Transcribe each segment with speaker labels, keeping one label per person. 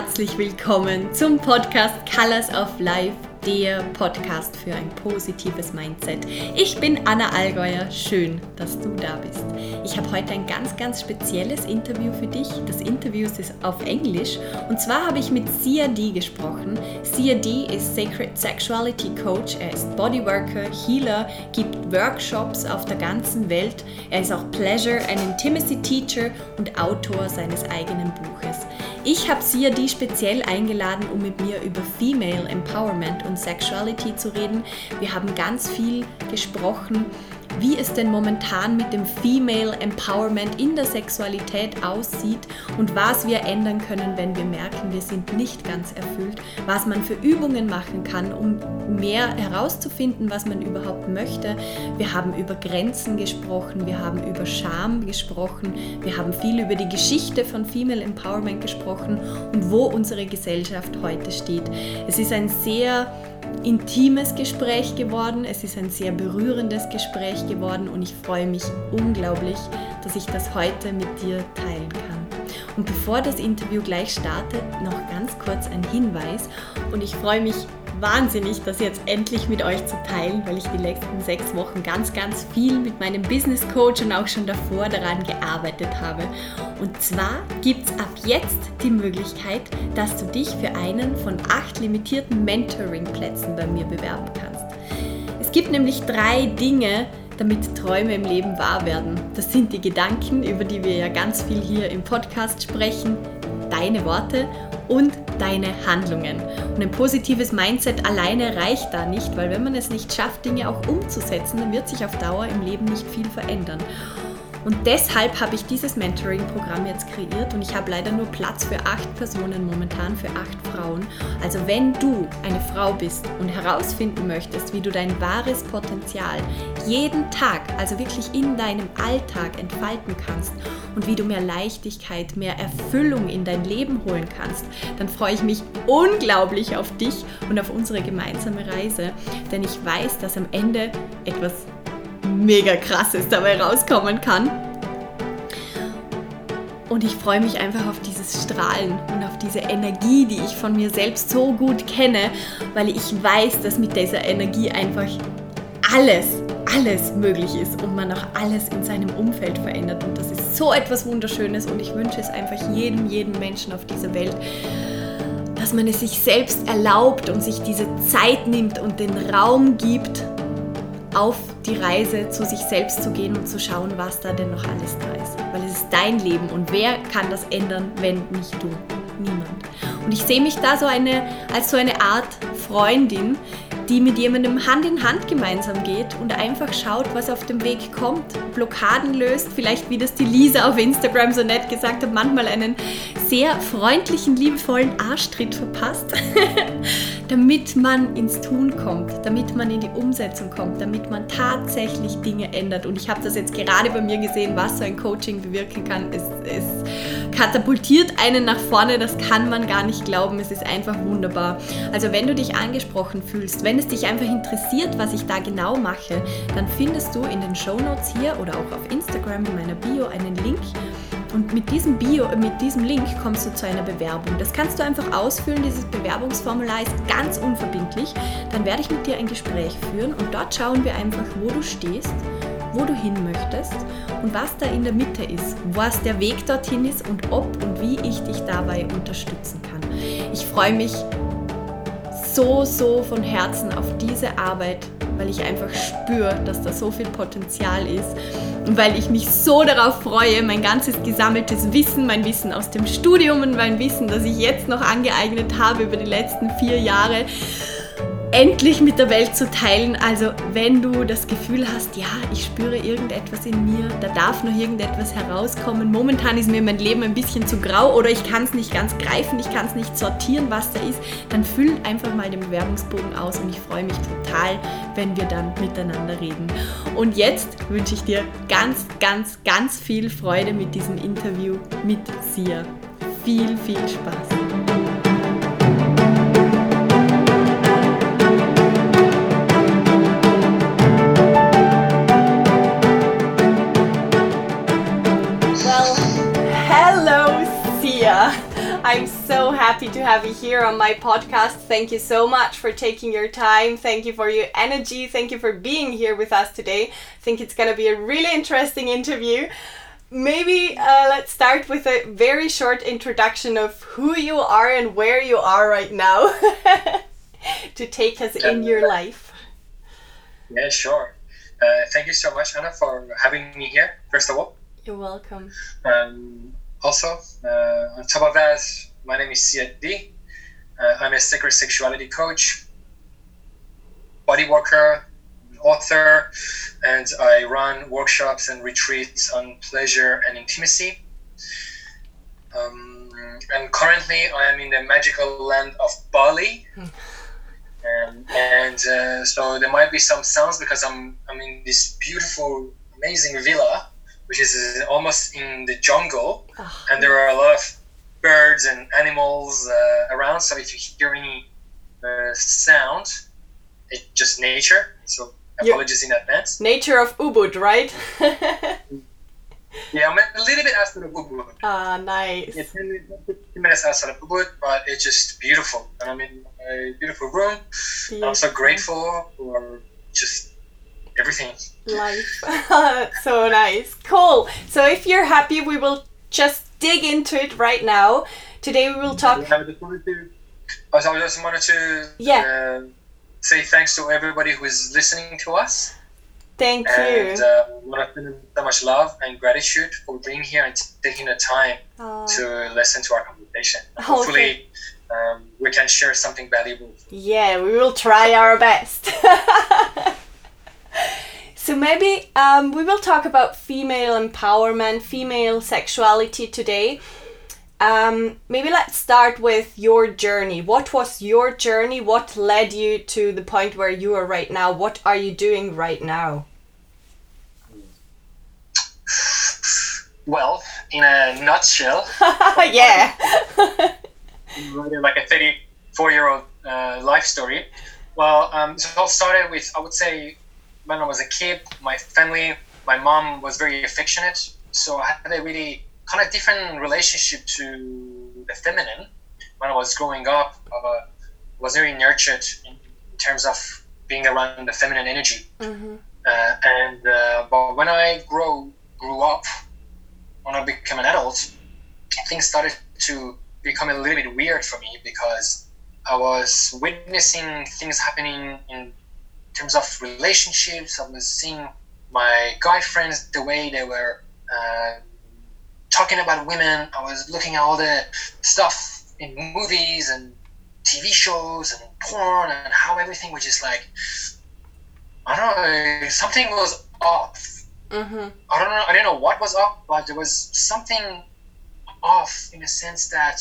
Speaker 1: Herzlich willkommen zum Podcast Colors of Life der Podcast für ein positives Mindset. Ich bin Anna Allgäuer, schön, dass du da bist. Ich habe heute ein ganz, ganz spezielles Interview für dich. Das Interview ist auf Englisch und zwar habe ich mit Sia D gesprochen. Sia D ist Sacred Sexuality Coach, er ist Bodyworker, Healer, gibt Workshops auf der ganzen Welt. Er ist auch Pleasure and Intimacy Teacher und Autor seines eigenen Buches. Ich habe die speziell eingeladen, um mit mir über Female Empowerment und Sexuality zu reden. Wir haben ganz viel gesprochen wie es denn momentan mit dem Female Empowerment in der Sexualität aussieht und was wir ändern können, wenn wir merken, wir sind nicht ganz erfüllt, was man für Übungen machen kann, um mehr herauszufinden, was man überhaupt möchte. Wir haben über Grenzen gesprochen, wir haben über Scham gesprochen, wir haben viel über die Geschichte von Female Empowerment gesprochen und wo unsere Gesellschaft heute steht. Es ist ein sehr intimes Gespräch geworden. Es ist ein sehr berührendes Gespräch geworden und ich freue mich unglaublich, dass ich das heute mit dir teilen kann. Und bevor das Interview gleich startet, noch ganz kurz ein Hinweis und ich freue mich wahnsinnig, das jetzt endlich mit euch zu teilen, weil ich die letzten sechs Wochen ganz, ganz viel mit meinem Business Coach und auch schon davor daran gearbeitet habe. Und zwar gibt es ab jetzt die Möglichkeit, dass du dich für einen von acht limitierten Mentoring-Plätzen bei mir bewerben kannst. Es gibt nämlich drei Dinge, damit Träume im Leben wahr werden. Das sind die Gedanken, über die wir ja ganz viel hier im Podcast sprechen, deine Worte und deine Handlungen. Und ein positives Mindset alleine reicht da nicht, weil wenn man es nicht schafft, Dinge auch umzusetzen, dann wird sich auf Dauer im Leben nicht viel verändern. Und deshalb habe ich dieses Mentoring-Programm jetzt kreiert und ich habe leider nur Platz für acht Personen momentan, für acht Frauen. Also wenn du eine Frau bist und herausfinden möchtest, wie du dein wahres Potenzial jeden Tag, also wirklich in deinem Alltag entfalten kannst und wie du mehr Leichtigkeit, mehr Erfüllung in dein Leben holen kannst, dann freue ich mich unglaublich auf dich und auf unsere gemeinsame Reise, denn ich weiß, dass am Ende etwas mega krasses dabei rauskommen kann. Und ich freue mich einfach auf dieses Strahlen und auf diese Energie, die ich von mir selbst so gut kenne, weil ich weiß, dass mit dieser Energie einfach alles, alles möglich ist und man auch alles in seinem Umfeld verändert. Und das ist so etwas Wunderschönes und ich wünsche es einfach jedem, jedem Menschen auf dieser Welt, dass man es sich selbst erlaubt und sich diese Zeit nimmt und den Raum gibt, auf die Reise zu sich selbst zu gehen und zu schauen, was da denn noch alles da ist. Weil es ist dein Leben und wer kann das ändern, wenn nicht du? Niemand. Und ich sehe mich da so eine, als so eine Art Freundin, die mit jemandem Hand in Hand gemeinsam geht und einfach schaut, was auf dem Weg kommt, Blockaden löst, vielleicht wie das die Lisa auf Instagram so nett gesagt hat, manchmal einen sehr freundlichen, liebevollen Arschtritt verpasst, damit man ins Tun kommt, damit man in die Umsetzung kommt, damit man tatsächlich Dinge ändert. Und ich habe das jetzt gerade bei mir gesehen, was so ein Coaching bewirken kann. Es, es katapultiert einen nach vorne, das kann man gar nicht glauben. Es ist einfach wunderbar. Also wenn du dich angesprochen fühlst, wenn es dich einfach interessiert, was ich da genau mache, dann findest du in den Show Notes hier oder auch auf Instagram in meiner Bio einen Link. Und mit diesem Bio, mit diesem Link kommst du zu einer Bewerbung. Das kannst du einfach ausfüllen. Dieses Bewerbungsformular ist ganz unverbindlich. Dann werde ich mit dir ein Gespräch führen und dort schauen wir einfach, wo du stehst wo du hin möchtest und was da in der Mitte ist, was der Weg dorthin ist und ob und wie ich dich dabei unterstützen kann. Ich freue mich so, so von Herzen auf diese Arbeit, weil ich einfach spüre, dass da so viel Potenzial ist und weil ich mich so darauf freue, mein ganzes gesammeltes Wissen, mein Wissen aus dem Studium und mein Wissen, das ich jetzt noch angeeignet habe über die letzten vier Jahre, endlich mit der Welt zu teilen. Also wenn du das Gefühl hast, ja, ich spüre irgendetwas in mir, da darf noch irgendetwas herauskommen. Momentan ist mir mein Leben ein bisschen zu grau oder ich kann es nicht ganz greifen, ich kann es nicht sortieren, was da ist, dann füll einfach mal den Bewerbungsbogen aus und ich freue mich total, wenn wir dann miteinander reden. Und jetzt wünsche ich dir ganz, ganz, ganz viel Freude mit diesem Interview mit Sia. Viel, viel Spaß. Happy to have you here on my podcast. Thank you so much for taking your time. Thank you for your energy. Thank you for being here with us today. I think it's going to be a really interesting interview. Maybe uh, let's start with a very short introduction of who you are and where you are right now to take us in your life.
Speaker 2: Yeah, sure. Uh, thank you so much, Anna, for having me here, first of all.
Speaker 1: You're welcome.
Speaker 2: Um, also, uh, on top of that, my name is Sia Di. Uh, I'm a sacred sexuality coach, body worker, author, and I run workshops and retreats on pleasure and intimacy. Um, and currently, I am in the magical land of Bali. Um, and uh, so there might be some sounds because I'm I'm in this beautiful, amazing villa, which is almost in the jungle, oh. and there are a lot of birds and animals uh, around. So if you hear any uh, sound, it's just nature. So apologies in advance.
Speaker 1: Nature of Ubud, right?
Speaker 2: yeah, I'm a little bit outside of Ubud.
Speaker 1: Ah, nice.
Speaker 2: Yeah, 10, 10 minutes outside of Ubud, but it's just beautiful. And I'm in a beautiful room. Beautiful. I'm so grateful for just everything.
Speaker 1: Life. so nice. Cool. So if you're happy, we will just dig into it right now. Today we will talk.
Speaker 2: I just wanted to. I just wanted to.
Speaker 1: Yeah.
Speaker 2: Uh, say thanks to everybody who is listening to us.
Speaker 1: Thank
Speaker 2: and,
Speaker 1: you.
Speaker 2: Uh, want to send so much love and gratitude for being here and taking the time to listen to our conversation. Hopefully, um, we can share something valuable.
Speaker 1: Yeah, we will try our best. so maybe um, we will talk about female empowerment, female sexuality today. Um, maybe let's start with your journey. What was your journey? What led you to the point where you are right now? What are you doing right now?
Speaker 2: Well, in a nutshell,
Speaker 1: yeah,
Speaker 2: like a 34 year old uh, life story. Well, um, so it all started with, I would say, when I was a kid, my family, my mom was very affectionate. So I had a really kind of different relationship to the feminine when I was growing up. I was very nurtured in terms of being around the feminine energy.
Speaker 1: Mm-hmm.
Speaker 2: Uh, and uh, but when I grow grew up, when I became an adult, things started to become a little bit weird for me because I was witnessing things happening in terms of relationships. I was seeing my guy friends the way they were uh, talking about women. I was looking at all the stuff in movies and TV shows and porn and how everything was just like I don't know something was off.
Speaker 1: Mm-hmm.
Speaker 2: I don't know. I didn't know what was off, but there was something off in a sense that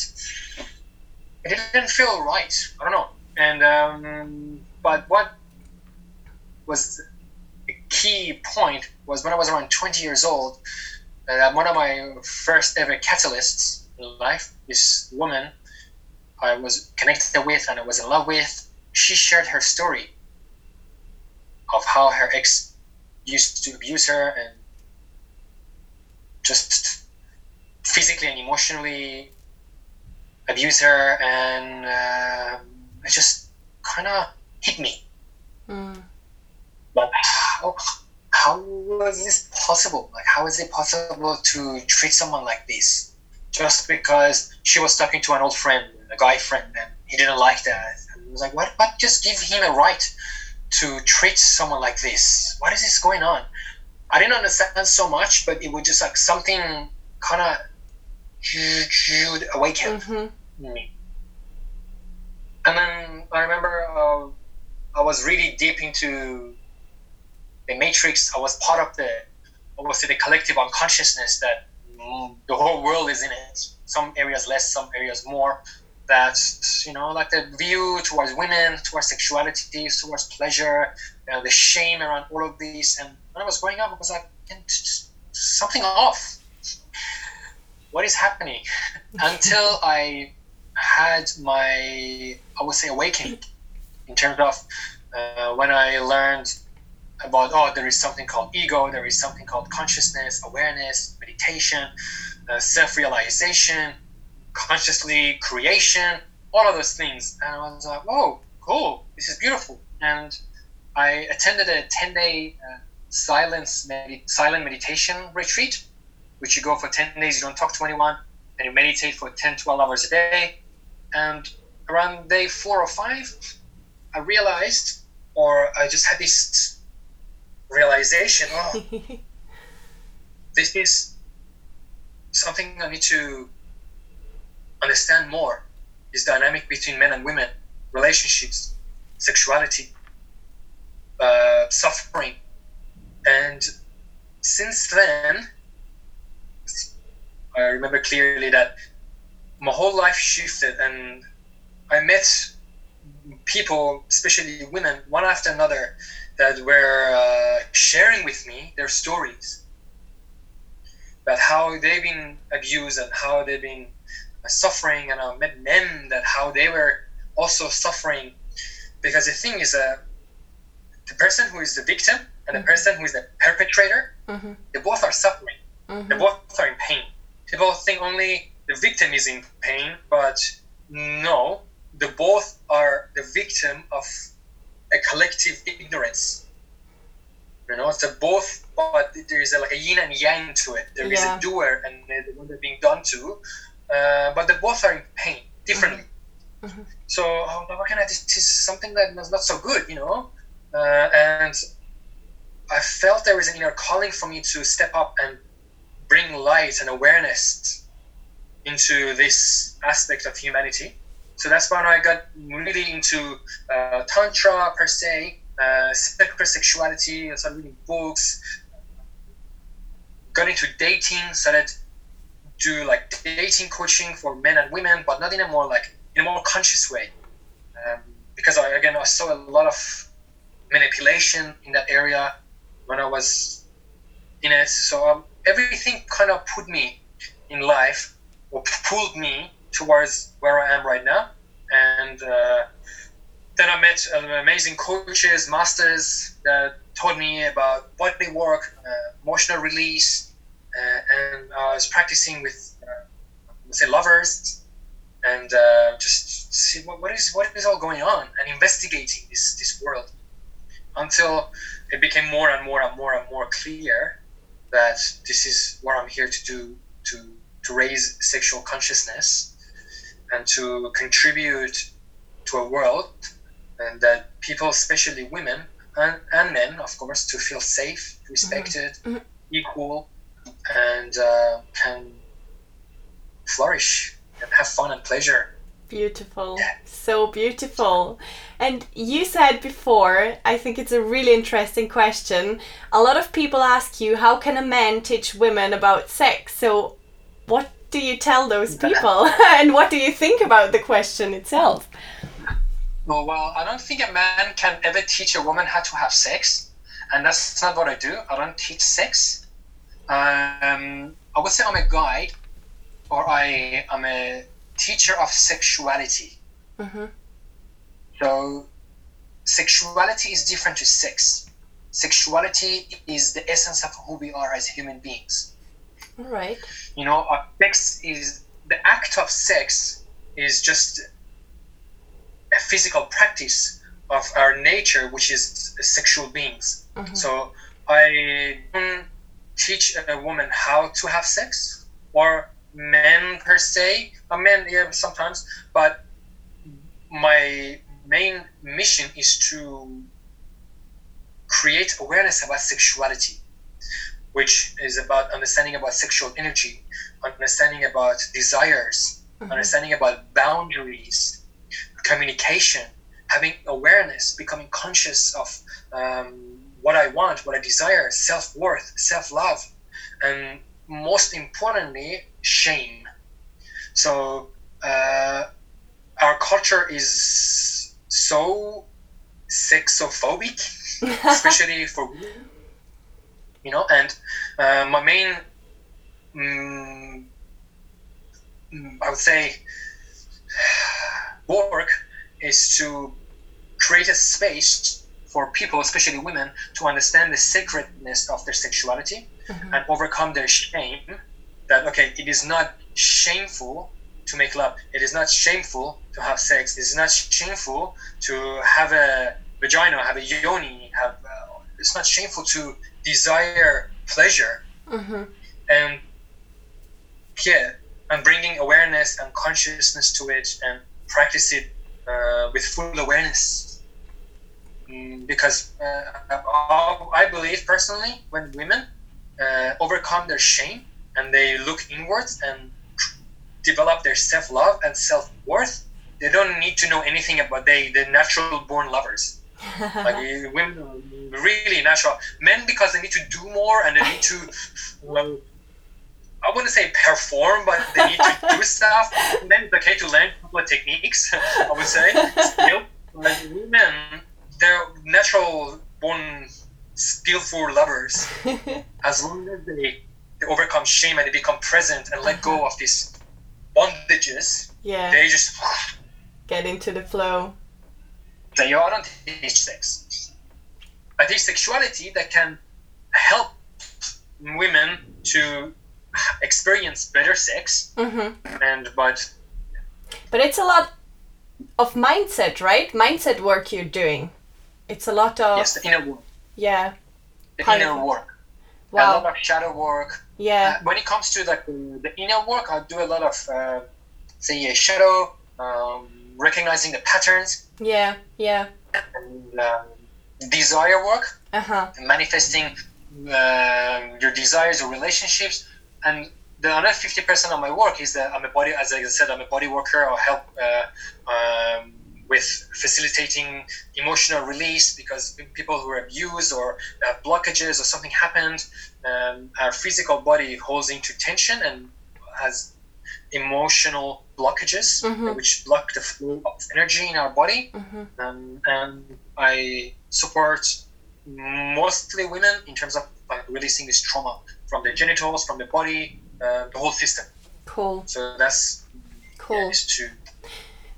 Speaker 2: it didn't feel right. I don't know. And um, but what was a key point was when I was around 20 years old uh, one of my first ever catalysts in life, this woman I was connected with and I was in love with, she shared her story of how her ex used to abuse her and just physically and emotionally abuse her, and uh, it just kind of hit me.
Speaker 1: Mm.
Speaker 2: But how, how was this possible? Like, how is it possible to treat someone like this just because she was talking to an old friend, a guy friend, and he didn't like that? And was like, what? What? Just give him a right to treat someone like this. What is this going on? I didn't understand so much, but it was just like something kind of would awaken
Speaker 1: mm-hmm.
Speaker 2: me. And then I remember uh, I was really deep into the matrix. I was part of the, I was the collective unconsciousness that the whole world is in it. Some areas less, some areas more. That you know, like the view towards women, towards sexuality, towards pleasure, you know, the shame around all of these. And when I was growing up, I was like, something off. What is happening? Until I had my, I would say, awakening in terms of uh, when I learned about oh there is something called ego there is something called consciousness awareness meditation uh, self-realization consciously creation, all of those things. And I was like, whoa, cool, this is beautiful. And I attended a 10 day uh, silence med- silent meditation retreat, which you go for 10 days, you don't talk to anyone, and you meditate for 10, 12 hours a day. And around day four or five, I realized, or I just had this realization oh, this is something I need to understand more this dynamic between men and women, relationships, sexuality, uh, suffering. And since then, I remember clearly that my whole life shifted and I met people, especially women, one after another, that were uh, sharing with me their stories about how they've been abused and how they've been suffering, and I met men that how they were also suffering. Because the thing is, uh, the person who is the victim and the mm-hmm. person who is the perpetrator, mm-hmm. they both are suffering. Mm-hmm. They both are in pain. People think only the victim is in pain, but no, they both are the victim of a collective ignorance. You know, it's a both, but there is a, like a yin and yang to it. There yeah. is a doer and the one that's being done to, uh, but the both are in pain differently. Mm-hmm. mm-hmm. So, oh, what can I? This is something that was not so good, you know. Uh, and I felt there was an inner calling for me to step up and bring light and awareness into this aspect of humanity. So that's when I got really into uh, tantra per se, uh, sexuality. I started reading books, got into dating, started do like dating coaching for men and women, but not in a more like in a more conscious way. Um, because I, again, I saw a lot of manipulation in that area when I was in it. So um, everything kind of put me in life or pulled me towards where I am right now. And uh, then I met amazing coaches, masters that taught me about body work, uh, emotional release, uh, and I was practicing with, uh, say, lovers, and uh, just see what, what is what is all going on, and investigating this this world, until it became more and more and more and more clear that this is what I'm here to do to to raise sexual consciousness and to contribute to a world and that people, especially women and, and men, of course, to feel safe, respected, mm-hmm. equal, and uh, can flourish and have fun and pleasure.
Speaker 1: Beautiful. Yeah. So beautiful. And you said before, I think it's a really interesting question. A lot of people ask you, how can a man teach women about sex? So, what do you tell those people? and what do you think about the question itself?
Speaker 2: Oh, well, I don't think a man can ever teach a woman how to have sex. And that's not what I do. I don't teach sex. Um, I would say I'm a guide or I am a teacher of sexuality. Mm-hmm. So, sexuality is different to sex. Sexuality is the essence of who we are as human beings.
Speaker 1: Right.
Speaker 2: You know, uh, sex is the act of sex is just a physical practice of our nature, which is sexual beings. Mm-hmm. So I don't teach a woman how to have sex or men per se. A men, yeah, sometimes, but my main mission is to create awareness about sexuality which is about understanding about sexual energy, understanding about desires, mm-hmm. understanding about boundaries, communication, having awareness, becoming conscious of um, what I want, what I desire, self worth, self love, and most importantly, shame. So, uh, our culture is so sexophobic, especially for you know and uh, my main mm, i would say work is to create a space for people especially women to understand the sacredness of their sexuality mm-hmm. and overcome their shame that okay it is not shameful to make love. It is not shameful to have sex. It is not shameful to have a vagina, have a yoni. Have uh, it's not shameful to desire pleasure.
Speaker 1: Mm-hmm.
Speaker 2: And yeah, and bringing awareness and consciousness to it and practice it uh, with full awareness. Mm, because uh, I believe personally, when women uh, overcome their shame and they look inwards and develop their self love and self worth, they don't need to know anything about they the natural born lovers. like women, really natural. Men because they need to do more and they need to. I wouldn't say perform, but they need to do stuff. And then it's okay to learn a couple of techniques. I would say still, like women, they're natural born skillful lovers. as long as they, they overcome shame and they become present and let go uh-huh. of these bondages,
Speaker 1: yeah.
Speaker 2: they just
Speaker 1: Get into the flow.
Speaker 2: they are don't teach sex. I teach sexuality that can help women to experience better sex
Speaker 1: Mm-hmm.
Speaker 2: and but
Speaker 1: But it's a lot of mindset, right? Mindset work you're doing. It's a lot of
Speaker 2: yes the inner work
Speaker 1: yeah.
Speaker 2: the
Speaker 1: Part
Speaker 2: inner work a lot of shadow work
Speaker 1: Yeah.
Speaker 2: when it comes to like the, the inner work i do a lot of uh, say a shadow um, recognizing the patterns
Speaker 1: Yeah. Yeah.
Speaker 2: and um, desire work
Speaker 1: Uh huh.
Speaker 2: manifesting um your desires or relationships and the other 50% of my work is that i'm a body as i said i'm a body worker i'll help uh, um, with facilitating emotional release because people who are abused or have blockages or something happened um, our physical body holds into tension and has emotional blockages
Speaker 1: Mhm.
Speaker 2: which block the flow of energy in our body
Speaker 1: Mm-hmm.
Speaker 2: um, and I support mostly women in terms of like releasing this trauma from the genitals, from the body, uh, the whole system.
Speaker 1: Cool.
Speaker 2: So that's
Speaker 1: Cool.
Speaker 2: yeah, to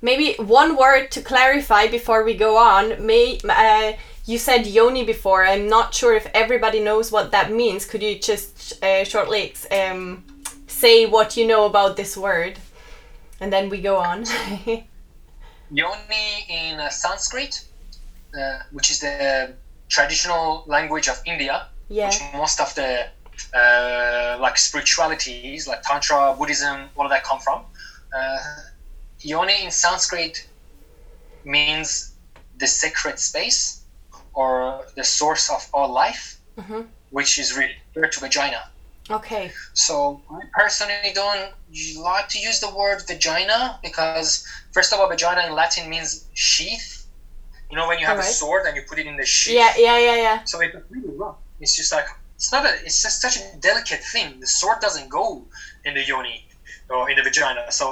Speaker 1: Maybe one word to clarify before we go on. May uh, you said yoni before? I'm not sure if everybody knows what that means. Could you just uh, shortly um, say what you know about this word, and then we go on.
Speaker 2: yoni in uh, Sanskrit, uh, which is the traditional language of India,
Speaker 1: yeah.
Speaker 2: which most of the uh, like spiritualities like tantra buddhism all of that come from uh, yoni in sanskrit means the sacred space or the source of all life
Speaker 1: Mhm.
Speaker 2: which is referred to vagina
Speaker 1: Okay.
Speaker 2: so I personally don't like to use the word vagina because first of all vagina in latin means sheath you know when you have
Speaker 1: Alright.
Speaker 2: a sword and you put it in the sheath
Speaker 1: Yeah. Yeah. Yeah. Yeah.
Speaker 2: so it's really rough. It's just like it's not a. It's just such a delicate thing. The sword doesn't go in the yoni or in the vagina. So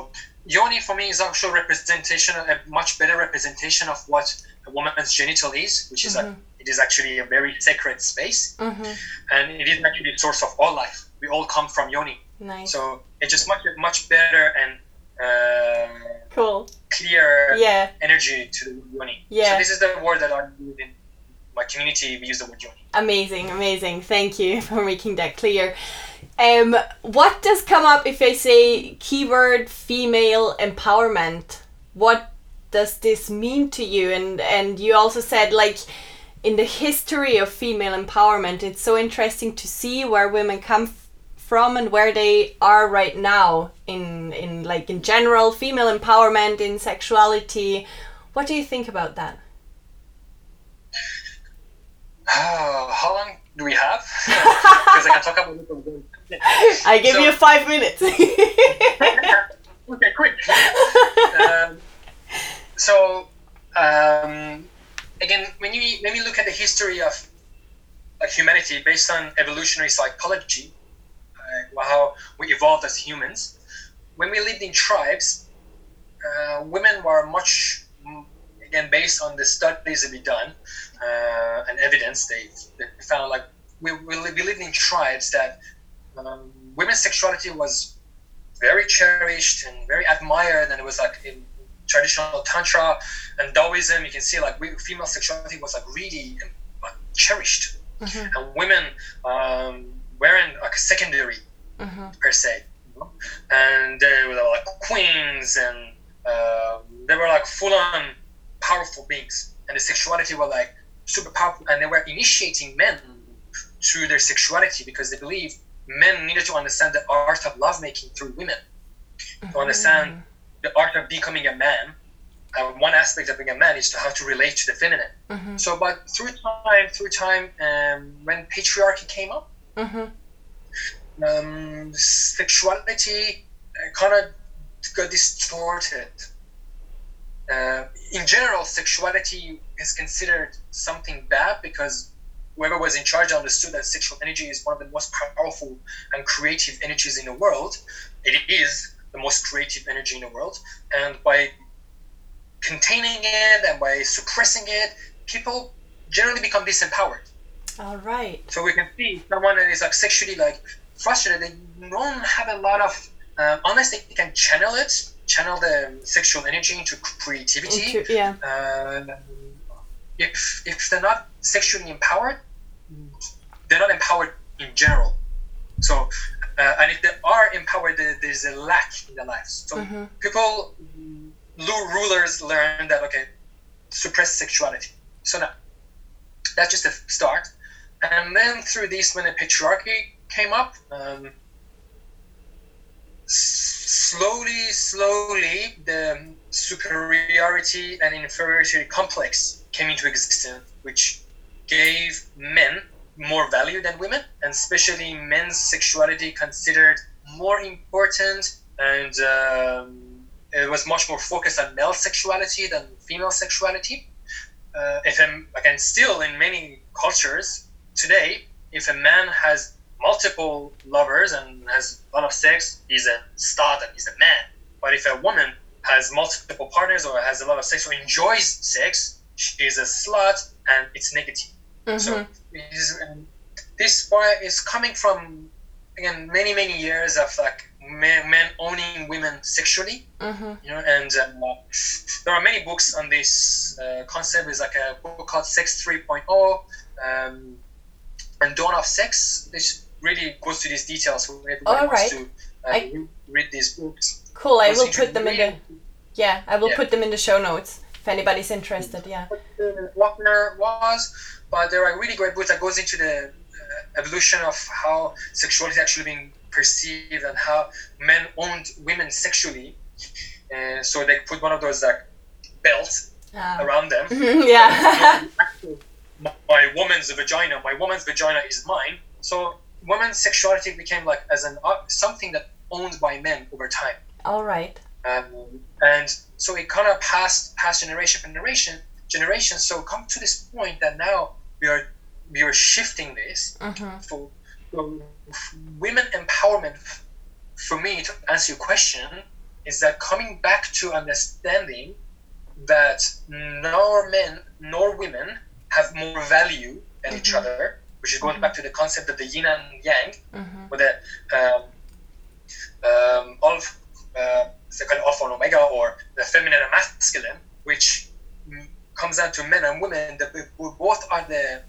Speaker 2: yoni for me is actual representation, a much better representation of what a woman's genital is, which is like it is actually a very sacred space,
Speaker 1: Mm-hmm.
Speaker 2: and it is actually the source of all life. We all come from yoni.
Speaker 1: Nice.
Speaker 2: So it's just much much better and uh,
Speaker 1: cool.
Speaker 2: clear
Speaker 1: Yeah.
Speaker 2: energy to the yoni.
Speaker 1: Yeah.
Speaker 2: So this is the word that I use in my community. We use the word.
Speaker 1: Amazing, amazing. Thank you for making that clear. Um, what does come up if I say keyword female empowerment? What does this mean to you? And and you also said like in the history of female empowerment, it's so interesting to see where women come from and where they are right now in in like in general female empowerment in sexuality. What do you think about that?
Speaker 2: Oh, how long do we have? Because I can talk about it.
Speaker 1: I give
Speaker 2: So-
Speaker 1: you five minutes.
Speaker 2: okay, quick. um, so, um, again, when you when we look at the history of like humanity based on evolutionary psychology, uh, how we evolved as humans, when we lived in tribes, uh, women were much again based on the studies that we done uh, and evidence they, they found like we, we, li- we lived in tribes that um, women's sexuality was very cherished and very admired and it was like in traditional tantra and taoism you can see like we, female sexuality was like really uh, cherished
Speaker 1: Mhm.
Speaker 2: and women um, weren't like secondary
Speaker 1: Mhm.
Speaker 2: per se and they were like queens and uh, they were like full on powerful beings and the sexuality were like super powerful and they were initiating men through their sexuality because they believe men needed to understand the art of lovemaking through women to understand
Speaker 1: Mm-hmm.
Speaker 2: the art of becoming a man and one aspect of being a man is to how to relate to the feminine
Speaker 1: Mhm.
Speaker 2: so but through time through time um, when patriarchy came up
Speaker 1: Mhm.
Speaker 2: um, sexuality kind of got distorted. Uh, in general, sexuality is considered something bad because whoever was in charge understood that sexual energy is one of the most powerful and creative energies in the world. It is the most creative energy in the world, and by containing it and by suppressing it, people generally become disempowered.
Speaker 1: All right.
Speaker 2: So we can see someone that is like sexually like frustrated. They don't have a lot of um, unless they can channel it, channel the sexual energy into creativity.
Speaker 1: Into- yeah.
Speaker 2: Uh, if if they're not sexually empowered, they're not empowered in general. So, uh, and if they are empowered, there's a lack in their lives. So
Speaker 1: Mhm.
Speaker 2: people, rulers learn that okay, suppress sexuality. So now, that's just a start. And then through this, when the patriarchy came up, um, s- slowly, slowly, the superiority and inferiority complex came into existence, which gave men more value than women, and especially men's sexuality considered more important, and um, it was much more focused on male sexuality than female sexuality. Uh, if a, again, still in many cultures today, if a man has multiple lovers and has a lot of sex, he's a stud and he's a man. But if a woman has multiple partners or has a lot of sex or enjoys sex, she is a slut and it's negative. So
Speaker 1: Mhm.
Speaker 2: is, um, this why is coming from again many many years of like men, men owning women sexually
Speaker 1: Mhm.
Speaker 2: you know and um, uh, there are many books on this uh, concept there's like a book called sex 3.0 um, and dawn of sex which really goes to these details so everybody
Speaker 1: All
Speaker 2: wants to uh,
Speaker 1: I-
Speaker 2: read these books
Speaker 1: Cool. I will put them in the. Yeah, I will
Speaker 2: Yeah.
Speaker 1: put them in the show notes if anybody's interested. Yeah.
Speaker 2: what was, but there are really great books that goes into the uh, evolution of how sexuality is actually being perceived and how men owned women sexually. And so they put one of those like belts
Speaker 1: Ah.
Speaker 2: around them.
Speaker 1: yeah.
Speaker 2: my woman's vagina, my woman's vagina is mine. So women's sexuality became like as an uh, something that owned by men over time.
Speaker 1: All right.
Speaker 2: Um, and so it kind of passed past generation for generation generation so come to this point that now we are we are shifting this
Speaker 1: Mhm.
Speaker 2: for, for women empowerment for me to answer your question is that coming back to understanding that nor men nor women have more value than each
Speaker 1: Mhm.
Speaker 2: other which is going
Speaker 1: Mhm.
Speaker 2: back to the concept of the yin and yang
Speaker 1: Mhm.
Speaker 2: with the um, um, all of, uh, the kind of alpha and omega or the feminine and masculine, which comes down to men and women. That we, we both are the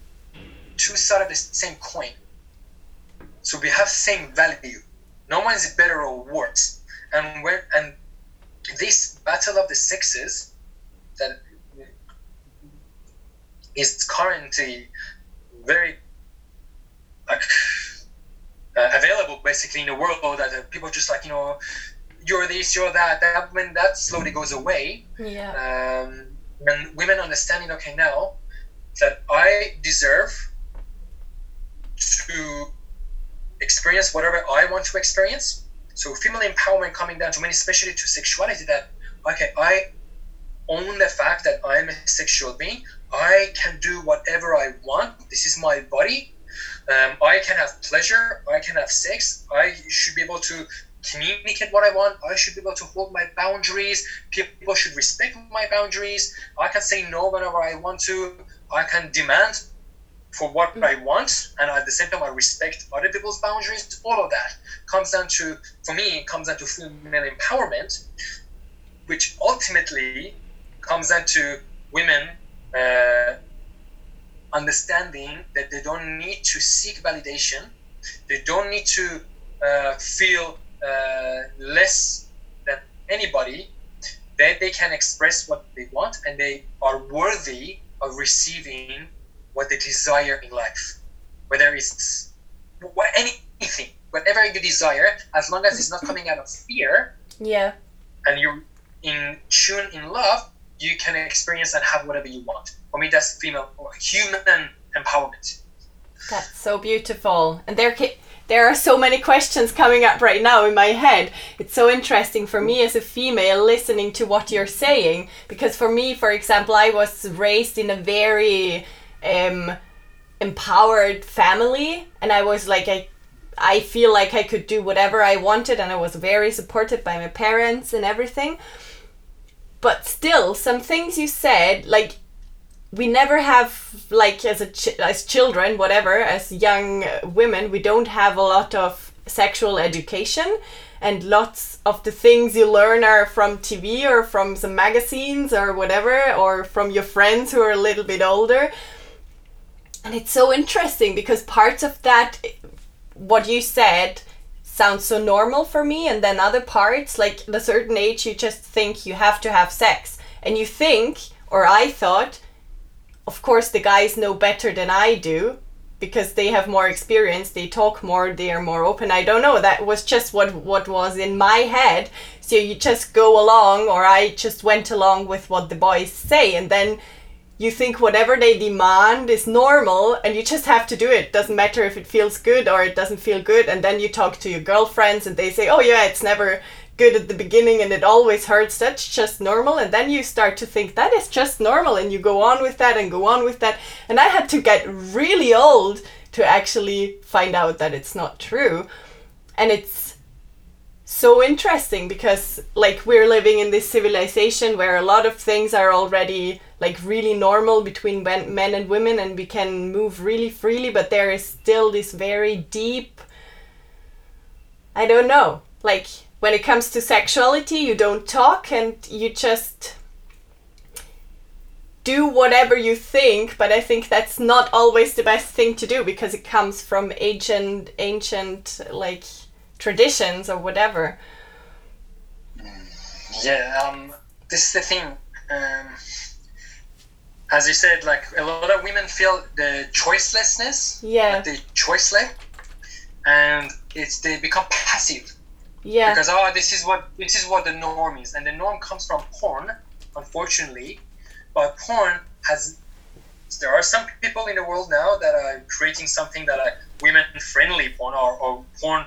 Speaker 2: two sides of the same coin. So we have same value. No one is better or worse. And when and this battle of the sexes that is currently very like uh, available basically in the world that uh, people just like you know you're this you're that that when that slowly goes away.
Speaker 1: Yeah.
Speaker 2: um, and women understanding okay now that i deserve to experience whatever i want to experience. So female empowerment coming down to many especially to sexuality that okay i own the fact that i'm a sexual being. I can do whatever i want. This is my body um, I can have pleasure. I can have sex. I should be able to communicate what I want. I should be able to hold my boundaries. People should respect my boundaries. I can say no whenever I want to. I can demand for what I want, and at the same time, I respect other people's boundaries. All of that comes down to, for me, it comes down to female empowerment, which ultimately comes down to women. Uh, understanding that they don't need to seek validation, they don't need to uh, feel uh, less than anybody. That they can express what they want and they are worthy of receiving what they desire in life. Whether it's what, anything whatever you desire as long as it's not coming out of fear
Speaker 1: yeah.
Speaker 2: and you're in tune in love you can experience and have whatever you want for me that's female human empowerment
Speaker 1: that's so beautiful and there there are so many questions coming up right now in my head. It's so interesting for me as a female listening to what you're saying because for me, for example, I was raised in a very um, empowered family, and I was like I. I feel like I could do whatever I wanted, and I was very supported by my parents and everything. But still, some things you said, like we never have like as a ch- as children whatever as young women we don't have a lot of sexual education. And lots of the things you learn are from TV or from some magazines or whatever or from your friends who are a little bit older. And it's so interesting because parts of that what you said sounds so normal for me and then other parts like at a certain age you just think you have to have sex. And you think or I thought of course the guys know better than I do because they have more experience they talk more they are more open. I don't know that was just what what was in my head. So you just go along or i just went along with what the boys say and then you think whatever they demand is normal and you just have to do it. Doesn't matter if it feels good or it doesn't feel good and then you talk to your girlfriends and they say oh yeah it's never good at the beginning and it always hurts that's just normal. And then you start to think that is just normal and you go on with that and go on with that. And i had to get really old to actually find out that it's not true. And it's so interesting because like we're living in this civilization where a lot of things are already like really normal between men and women and we can move really freely but there is still this very deep i don't know like when it comes to sexuality, you don't talk and you just do whatever you think, but I think that's not always the best thing to do because it comes from ancient ancient like traditions or whatever.
Speaker 2: Yeah, um, this is the thing. Um, as you said, like a lot of women feel the choicelessness,
Speaker 1: yeah,
Speaker 2: like the choiceless, and it's they become passive
Speaker 1: yeah.
Speaker 2: Because oh, this is what this is what the norm is, and the norm comes from porn, unfortunately. But porn has there are some people in the world now that are creating something that are women friendly porn or, or porn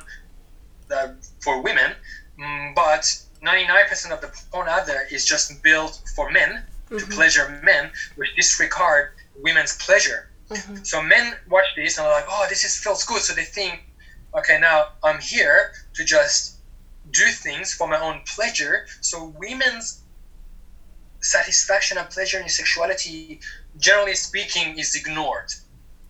Speaker 2: that for women, mm, but 99% of the porn out there is just built for men mm-hmm. to pleasure men, which disregard women's pleasure. Mm-hmm. So men watch this and are like, oh, this is feels good. So they think, okay, now I'm here to just do things for my own pleasure. So women's satisfaction and pleasure in sexuality, generally speaking, is ignored.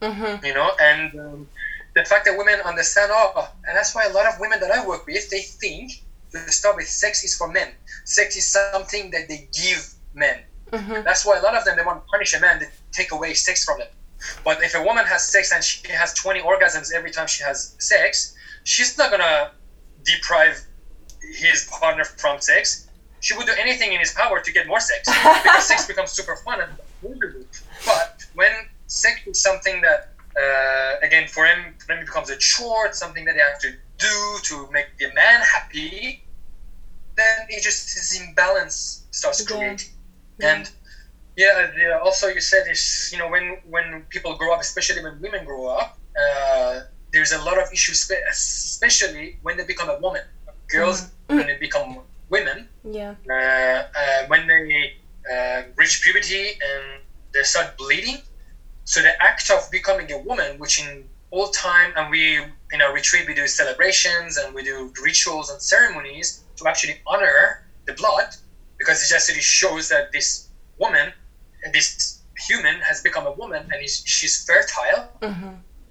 Speaker 2: Mm-hmm. You know, and um, the fact that women understand, oh, and that's why a lot of women that I work with, they think the stuff with sex is for men. Sex is something that they give men. Mm-hmm. That's why a lot of them they want to punish a man, they take away sex from them. But if a woman has sex and she has 20 orgasms every time she has sex, she's not gonna deprive his partner from sex, she would do anything in his power to get more sex because sex becomes super fun and wonderful. But when sex is something that, uh, again, for him, for him it becomes a chore, it's something that they have to do to make the man happy, then it just this imbalance starts create. Yeah. And yeah, the, also you said is you know when when people grow up, especially when women grow up, uh, there's a lot of issues, especially when they become a woman girls mm-hmm. when they become women.
Speaker 1: Yeah.
Speaker 2: Uh, uh, when they uh, reach puberty and they start bleeding. So the act of becoming a woman, which in all time, and we in our retreat we do celebrations and we do rituals and ceremonies to actually honor the blood, because it just really shows that this woman, this human, has become a woman and is, she's fertile. Mm-hmm.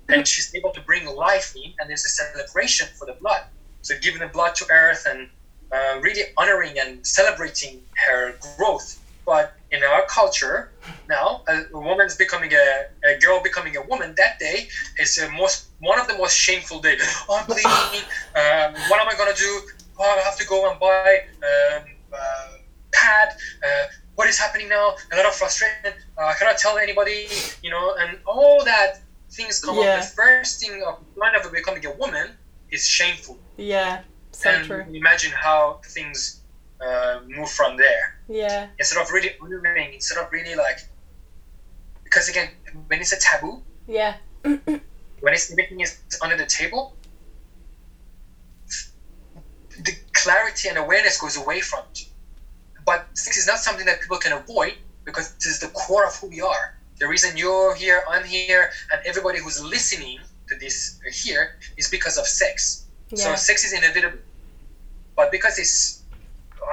Speaker 2: And she's able to bring life in, and there's a celebration for the blood. So giving the blood to earth and uh, really honoring and celebrating her growth. But in our culture now, a, woman's becoming a, a girl becoming a woman, that day is the most one of the most shameful day. Oh, I'm bleeding. um, what am I gonna do? Oh, I have to go and buy um, uh, pad. Uh, what is happening now? A lot of frustration. Uh, I cannot tell anybody, you know, and all that things come
Speaker 1: Yeah.
Speaker 2: up. The first thing of line of becoming a woman is shameful.
Speaker 1: Yeah. So
Speaker 2: and
Speaker 1: true.
Speaker 2: imagine how things uh, move from there.
Speaker 1: Yeah.
Speaker 2: Instead of really honoring, instead of really like, because again, when it's a taboo,
Speaker 1: Yeah.
Speaker 2: when it's everything is under the table, the clarity and awareness goes away from it. But sex is not something that people can avoid because this is the core of who we are. The reason you're here, I'm here, and everybody who's listening to this here is because of sex. So sex is inevitable. But because it's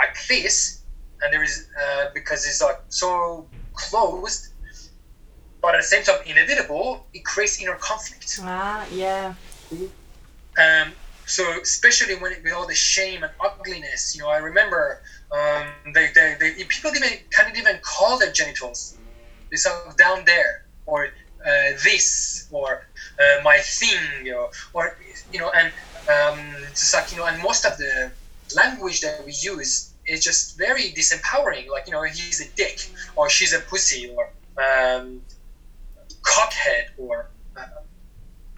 Speaker 2: like this, and there is uh, because it's like so closed, but at the same time inevitable, it creates inner conflict.
Speaker 1: Ah, yeah.
Speaker 2: Um, so especially when it, with all the shame and ugliness, you know, I remember um, they, they, they people even can't even call their genitals. They say down there or uh, this or uh, my thing or, or you know, and um, just like you know, and most of the language that we use is just very disempowering. Like you know, he's a dick or she's a pussy or um, cockhead or uh,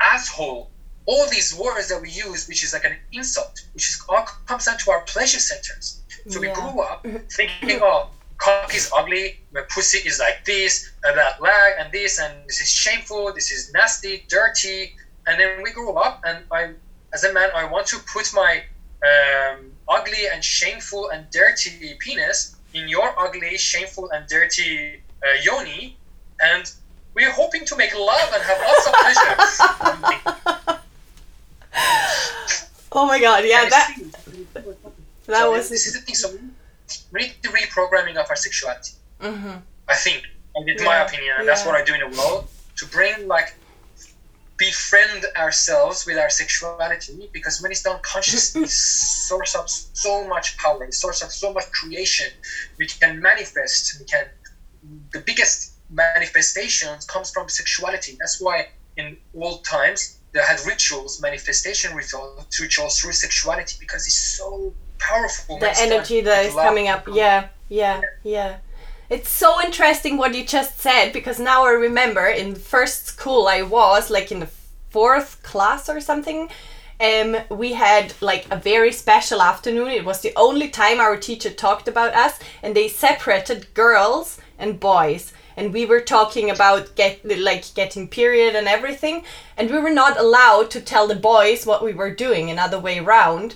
Speaker 2: asshole all these words that we use, which is like an insult, which is all comes down to our pleasure centers. So
Speaker 1: Yeah.
Speaker 2: we grew up thinking, oh, cock is ugly, my pussy is like this, and that lag, and this, and this is shameful, this is nasty, dirty. And then we grew up, and I, as a man, I want to put my um, ugly and shameful and dirty penis in your ugly, shameful, and dirty uh, yoni, and we're hoping to make love and have lots of pleasure.
Speaker 1: Oh my god, yeah,
Speaker 2: And
Speaker 1: that that was
Speaker 2: this is the thing. So we need the reprogramming of our sexuality.
Speaker 1: hmm
Speaker 2: I think, and it's my opinion, and that's what I do in the world to bring like befriend ourselves with our sexuality because when it's done consciously, source up so much power, source up so much creation. We can manifest. We can. The biggest manifestations comes from sexuality. That's why in old times they had rituals, manifestation rituals, rituals through sexuality because it's so powerful.
Speaker 1: the energy that is coming up. Yeah, yeah, yeah. It's so interesting what you just said because now I remember in first school I was like in the fourth class or something. Um, we had like a very special afternoon. It was the only time our teacher talked about us, and they separated girls and boys. And we were talking about get like getting period and everything, and we were not allowed to tell the boys what we were doing another way round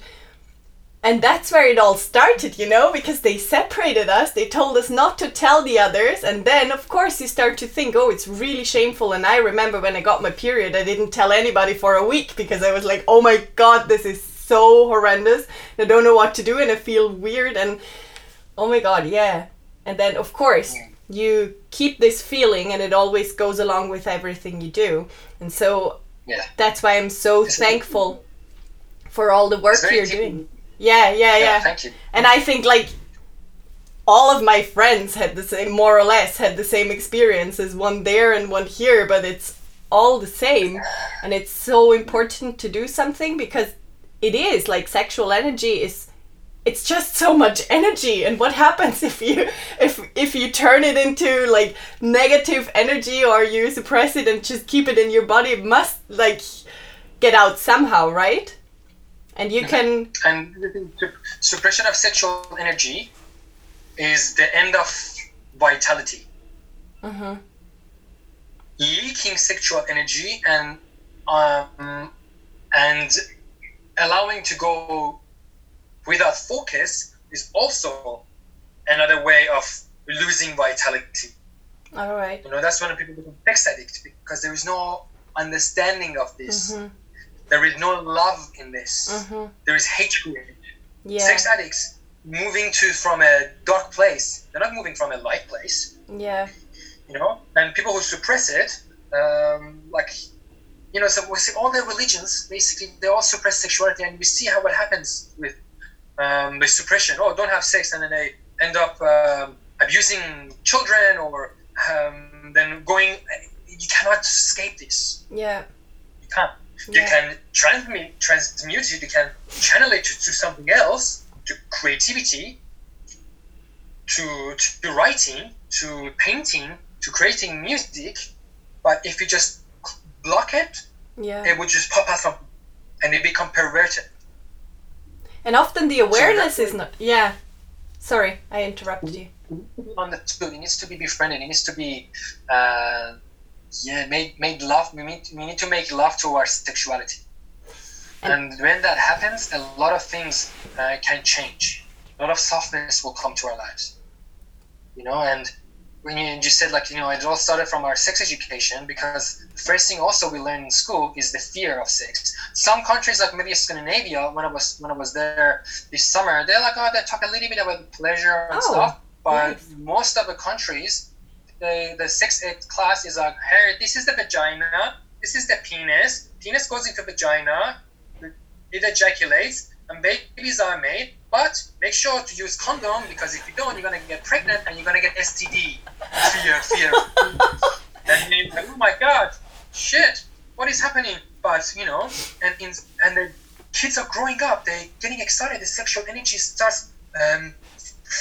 Speaker 1: and that's where it all started, you know, because they separated us. They told us not to tell the others. And then, of course, you start to think, oh, it's really shameful. And I remember when I got my period, I didn't tell anybody for a week because I was like, oh my God, this is so horrendous. I don't know what to do and I feel weird. And oh my God, yeah. And then, of course, you keep this feeling and it always goes along with everything you do. And so
Speaker 2: Yeah.
Speaker 1: that's why I'm so thankful for all the work you're doing. Yeah, yeah, yeah.
Speaker 2: Thank you.
Speaker 1: And I think like all of my friends had the same, more or less, had the same experiences, one there and one here, but it's all the same. And it's so important to do something because it is like sexual energy is it's just so much energy and what happens if you if if you turn it into like negative energy or you suppress it and just keep it in your body it must like get out somehow right and you can
Speaker 2: And the thing, sup- suppression of sexual energy is the end of vitality.
Speaker 1: uh-huh,
Speaker 2: Leaking sexual energy and um, and allowing to go without focus is also another way of losing vitality.
Speaker 1: all right
Speaker 2: You know, that's when people become sex addict because there is no understanding of this.
Speaker 1: Mhm.
Speaker 2: There is no love in this.
Speaker 1: Mhm.
Speaker 2: There is hatred.
Speaker 1: yeah
Speaker 2: sex addicts moving to from a dark place they're not moving from a light place
Speaker 1: yeah
Speaker 2: you know and people who suppress it um, like you know so we see all the religions basically they all suppress sexuality and we see how what happens with um, the suppression oh don't have sex and then they end up um, abusing children or um, then going you cannot escape this.
Speaker 1: Yeah.
Speaker 2: You can't. You can transmute transmute it. You can channel it to, to something else, to creativity, to to writing, to painting, to creating music. But if you just block it,
Speaker 1: Yeah.
Speaker 2: it would just pop out from, and it become perverted.
Speaker 1: And often the awareness
Speaker 2: that's
Speaker 1: is not. Yeah. Sorry, I interrupted you.
Speaker 2: understood. It needs to be befriended. It needs to be, uh, yeah, made made love. We need we need to make love to our sexuality, and when that happens, a lot of things uh, can change. A lot of softness will come to our lives, you know. And when you, you said like you know it all started from our sex education because the first thing also we learn in school is the fear of sex. Some countries like maybe Scandinavia when I was when I was there this summer they're like oh they talk a little bit about pleasure and
Speaker 1: Oh,
Speaker 2: stuff, but
Speaker 1: nice.
Speaker 2: most of the countries the the ed class is like hey this is the vagina. This is the penis. Penis goes into vagina it ejaculates and babies are made. But make sure to use condom because if you don't you're gonna get pregnant and you're gonna get STD fear fear. And like oh my god shit what is happening? But you know and in and the kids are growing up. They're getting excited. The sexual energy starts um,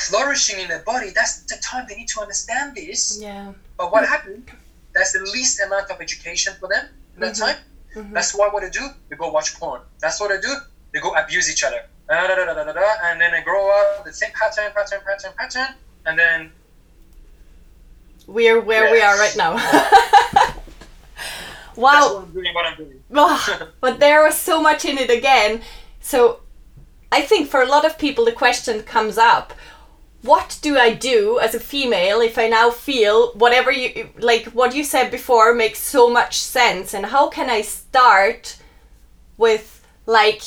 Speaker 2: flourishing in their body that's the time they need to understand this
Speaker 1: Yeah.
Speaker 2: but what happened? That's the least amount of education for them in that
Speaker 1: Mhm.
Speaker 2: time.
Speaker 1: Mhm.
Speaker 2: That's why what they do, they go watch porn. That's what they do, they go abuse each other. And then they grow up the same pattern, pattern, pattern, pattern, and then
Speaker 1: We're where we are right now. wow.
Speaker 2: what I'm doing. What I'm doing.
Speaker 1: Oh, but there was so much in it again. So I think for a lot of people the question comes up what do I do as a female if I now feel whatever you like what you said before makes so much sense? And how can I start with like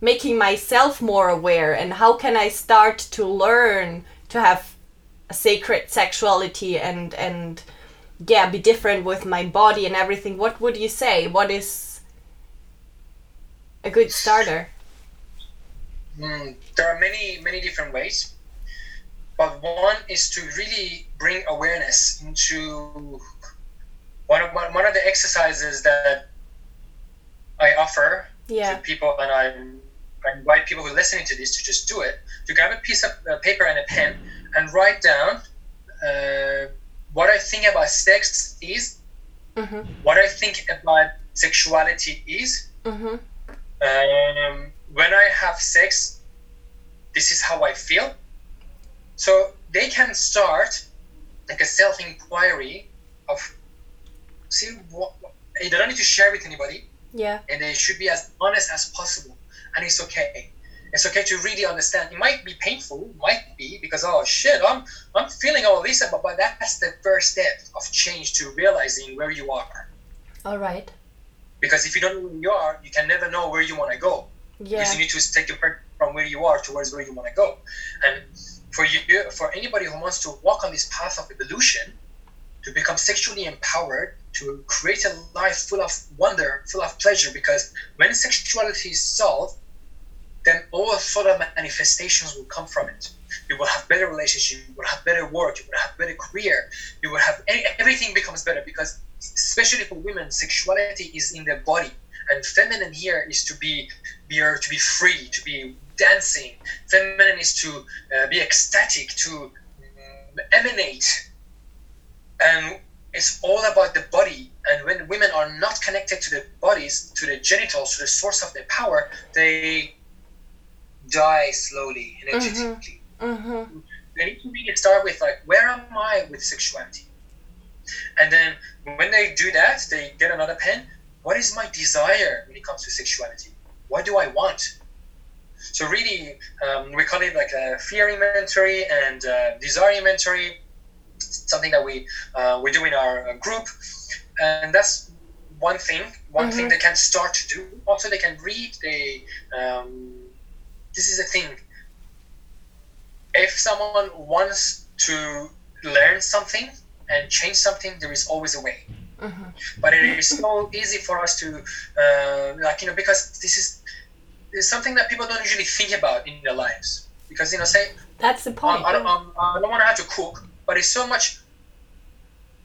Speaker 1: making myself more aware? And how can I start to learn to have a sacred sexuality and and yeah be different with my body and everything? What would you say? What is a good starter?
Speaker 2: Mm, there are many, many different ways, but one is to really bring awareness into one of one, of the exercises that I offer
Speaker 1: yeah
Speaker 2: to people, and I, I invite people who are listening to this to just do it. To grab a piece of uh, paper and a pen and write down uh, what I think about sex is,
Speaker 1: mm-hmm,
Speaker 2: what I think about sexuality is.
Speaker 1: mm-hmm,
Speaker 2: Um, when I have sex, this is how I feel. So they can start like a self inquiry of see what they don't need to share with anybody.
Speaker 1: Yeah.
Speaker 2: And they should be as honest as possible. And it's okay. It's okay to really understand. It might be painful. Might be because oh shit i'm i'm feeling all this but, but that's the first step of change to realizing where you are.
Speaker 1: All right.
Speaker 2: Because if you don't know where you are you can never know where you want to go.
Speaker 1: Yeah.
Speaker 2: Because you need to take part from where you are towards where you want to go. And for you for anybody who wants to walk on this path of evolution to become sexually empowered to create a life full of wonder full of pleasure because when sexuality is solved then all sort of manifestations will come from it. You will have better relationship you will have better work you will have better career you will have everything becomes better because especially for women sexuality is in their body. And feminine here is to be be to be free to be dancing feminine is to uh, be ecstatic to um, emanate. And it's all about the body. And when women are not connected to the bodies to the genitals to the source of their power they die slowly energetically.
Speaker 1: Mm-hmm,
Speaker 2: they need to really start with like where am i with sexuality? And then when they do that they get another pen. What is my desire when it comes to sexuality? What do i want so really um, we call it like a fear inventory and uh, desire inventory. Something that we uh, we do in our uh, group. And that's one thing one thing
Speaker 1: Mhm.
Speaker 2: they can start to do. Also they can read they um, this is a thing. If someone wants to learn something and change something there is always a way.
Speaker 1: Mm-hmm.
Speaker 2: but it is so easy for us to uh, like you know because this is it's something that people don't usually think about in their lives because you know say
Speaker 1: that's the
Speaker 2: I,
Speaker 1: point
Speaker 2: I don't, um, I don't want to have to cook but it's so much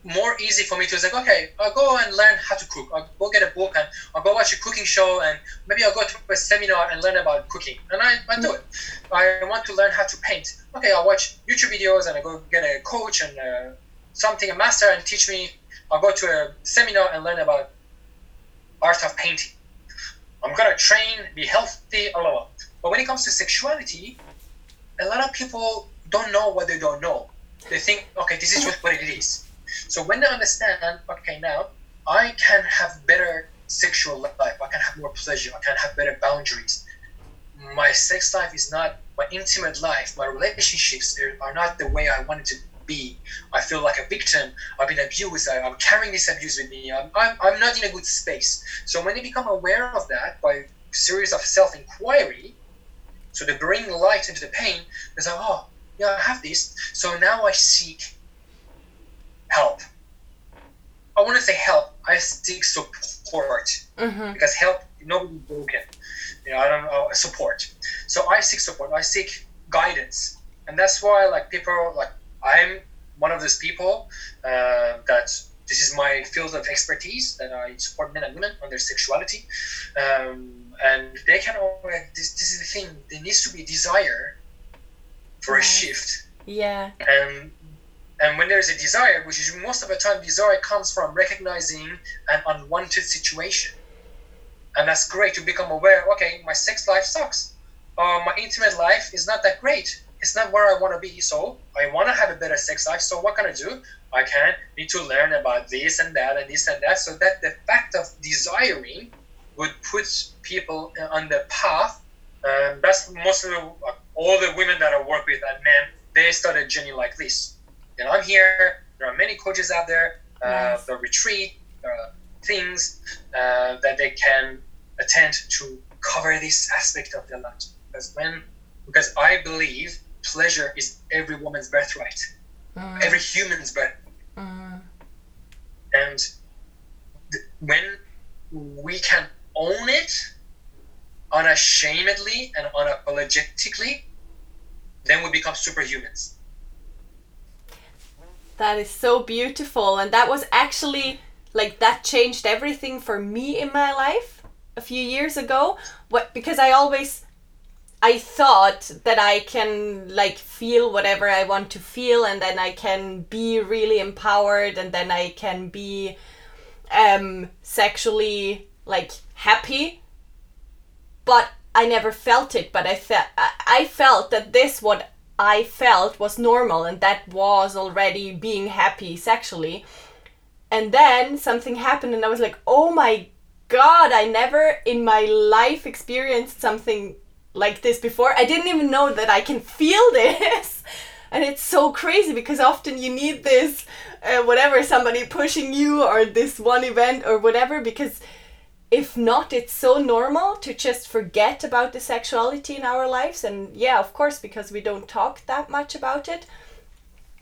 Speaker 2: more easy for me to like, okay, I'll go and learn how to cook. I'll go get a book and I'll go watch a cooking show and maybe I'll go to a seminar and learn about cooking. And I, I do it. I want to learn how to paint. Okay, I'll watch YouTube videos and I go get a coach and uh, something, a master and teach me. I'll go to a seminar and learn about art of painting. I'm gonna train, be healthy, blah, blah. But when it comes to sexuality, a lot of people don't know what they don't know. They think, okay, this is just what it is. So when they understand, okay, now I can have better sexual life, I can have more pleasure, I can have better boundaries. My sex life is not my intimate life, my relationships are not the way I want it to be. I feel like a victim. I've been abused. I, am carrying this abuse with me. I'm, I'm, I'm not in a good space. So when they become aware of that by series of self inquiry, so they bring light into the pain, they say, oh, yeah, I have this. So now I seek help. I want to say help. I seek support mm-hmm. because help nobody's broken. You know, I don't know support. So I seek support. I seek guidance, and that's why like people like I'm one of those people uh, that this is my field of expertise that I support men and women on their sexuality, um, and they can. This, this is the thing. There needs to be desire for a shift.
Speaker 1: Yeah.
Speaker 2: And and when there's a desire, which is most of the time, desire comes from recognizing an unwanted situation, and that's great to become aware. Okay, my sex life sucks. Uh, my intimate life is not that great it's not where I want to be. So I want to have a better sex life. So what can I do? I can need to learn about this and that and this and that. So that the fact of desiring would put people on the path. Um, that's most of all the women that I work with and men. They start a journey like this. And I'm here. There are many coaches out there. Uh, nice. The retreat, uh, things uh, that they can attend to cover this aspect of their life. Because when, because I believe pleasure is every woman's birthright, mm. every human's birthright. Mm. And th- when we can own it unashamedly and unapologetically, then we become superhumans.
Speaker 1: That is so beautiful. And that was actually like that changed everything for me in my life a few years ago. What because I always I thought that I can like feel whatever I want to feel and then I can be really empowered and then I can be um sexually like happy. But I never felt it but I felt I felt that this what I felt was normal and that was already being happy sexually. And then something happened and I was like oh my god I never in my life experienced something like this before. I didn't even know that I can feel this. And it's so crazy because often you need this, uh, whatever, somebody pushing you or this one event or whatever, because if not, it's so normal to just forget about the sexuality in our lives. And yeah, of course, because we don't talk that much about it.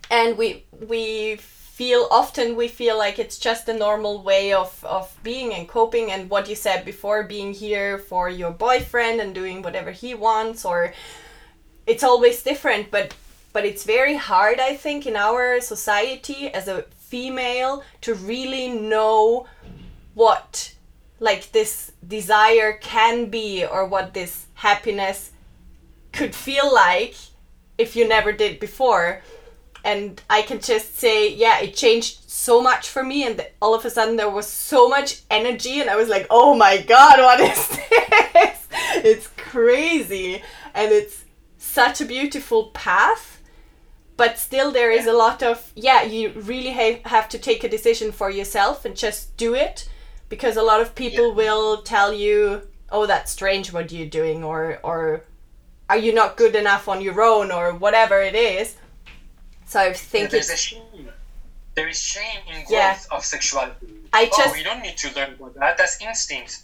Speaker 1: And we, we feel often we feel like it's just a normal way of, of being and coping and what you said before being here for your boyfriend and doing whatever he wants or it's always different but but it's very hard i think in our society as a female to really know what like this desire can be or what this happiness could feel like if you never did before and I can just say, yeah, it changed so much for me, and all of a sudden there was so much energy, and I was like, oh my god, what is this? it's crazy, and it's such a beautiful path, but still there is a lot of, yeah, you really ha- have to take a decision for yourself and just do it, because a lot of people yeah. will tell you, oh, that's strange what you're doing, or, or are you not good enough on your own, or whatever it is so I think
Speaker 2: yeah, there's a shame. There is shame in growth yeah. of sexuality. I oh, just oh, you don't need to learn about that. That's instinct.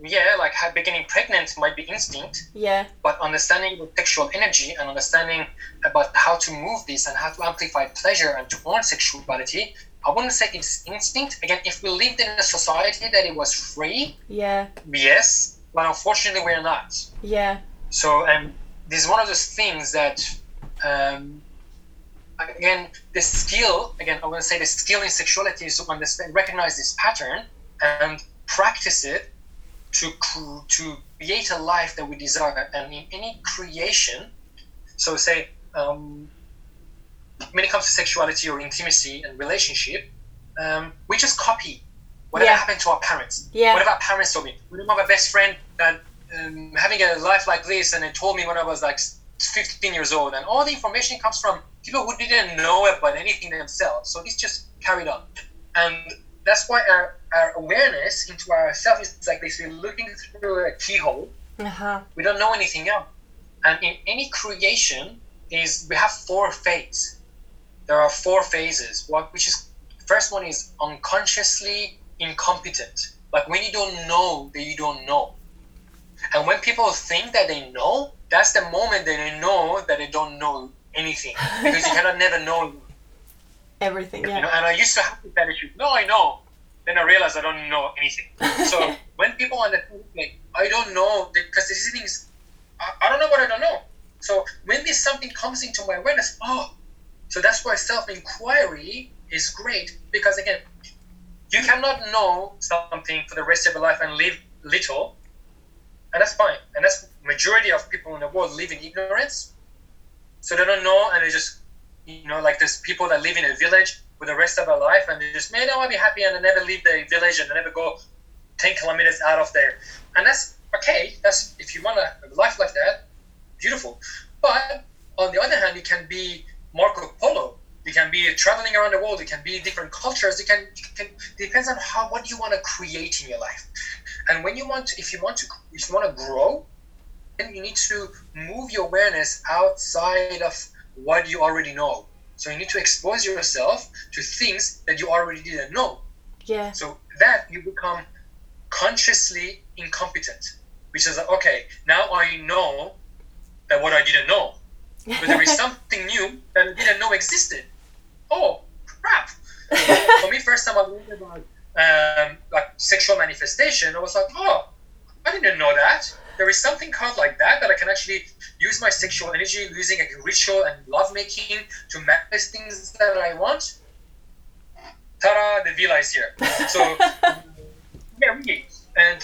Speaker 2: Yeah, like beginning pregnant might be instinct.
Speaker 1: Yeah.
Speaker 2: But understanding the sexual energy and understanding about how to move this and how to amplify pleasure and to own sexuality, I wouldn't say it's instinct. Again, if we lived in a society that it was free,
Speaker 1: yeah,
Speaker 2: yes, but unfortunately we're not.
Speaker 1: Yeah.
Speaker 2: So, and this is one of those things that um, again, the skill, again, I want to say the skill in sexuality is to understand, recognize this pattern and practice it to, to create a life that we desire. And in any creation, so say, um, when it comes to sexuality or intimacy and relationship, um, we just copy whatever yeah. happened to our parents.
Speaker 1: Yeah.
Speaker 2: Whatever our parents told me. We have a best friend that um, having a life like this, and it told me when I was like 15 years old, and all the information comes from people who didn't know about anything themselves. So it's just carried on, and that's why our, our awareness into ourselves is like this. We're looking through a keyhole.
Speaker 1: Uh-huh.
Speaker 2: We don't know anything else. And in any creation, is we have four phases. There are four phases. What which is first one is unconsciously incompetent. Like when you don't know that you don't know. And when people think that they know, that's the moment that they know that they don't know anything because you cannot never know
Speaker 1: everything. Yeah.
Speaker 2: You know, and I used to have this attitude. No, I know. Then I realized I don't know anything. So when people understand, like I don't know because this thing is, I, I don't know what I don't know. So when this something comes into my awareness, oh, so that's why self inquiry is great because again, you cannot know something for the rest of your life and live little, and that's fine. And that's majority of people in the world live in ignorance, so they don't know, and they just, you know, like there's people that live in a village for the rest of their life, and they just, man, I want to be happy, and they never leave the village, and they never go ten kilometers out of there, and that's okay. That's if you want a life like that, beautiful. But on the other hand, you can be Marco Polo you can be traveling around the world. It can be different cultures. It can, it can depends on how what you want to create in your life. And when you want, to, if you want to, if you want to grow, then you need to move your awareness outside of what you already know. So you need to expose yourself to things that you already didn't know.
Speaker 1: Yeah.
Speaker 2: So that you become consciously incompetent, which is like, okay, now I know that what I didn't know, but there is something new that I didn't know existed oh crap. For me, first time I learned about um, like sexual manifestation, I was like, oh, I didn't know that. There is something called like that that I can actually use my sexual energy, using a ritual and lovemaking to manifest things that I want. Ta-da! The villa is here. So yeah, really. And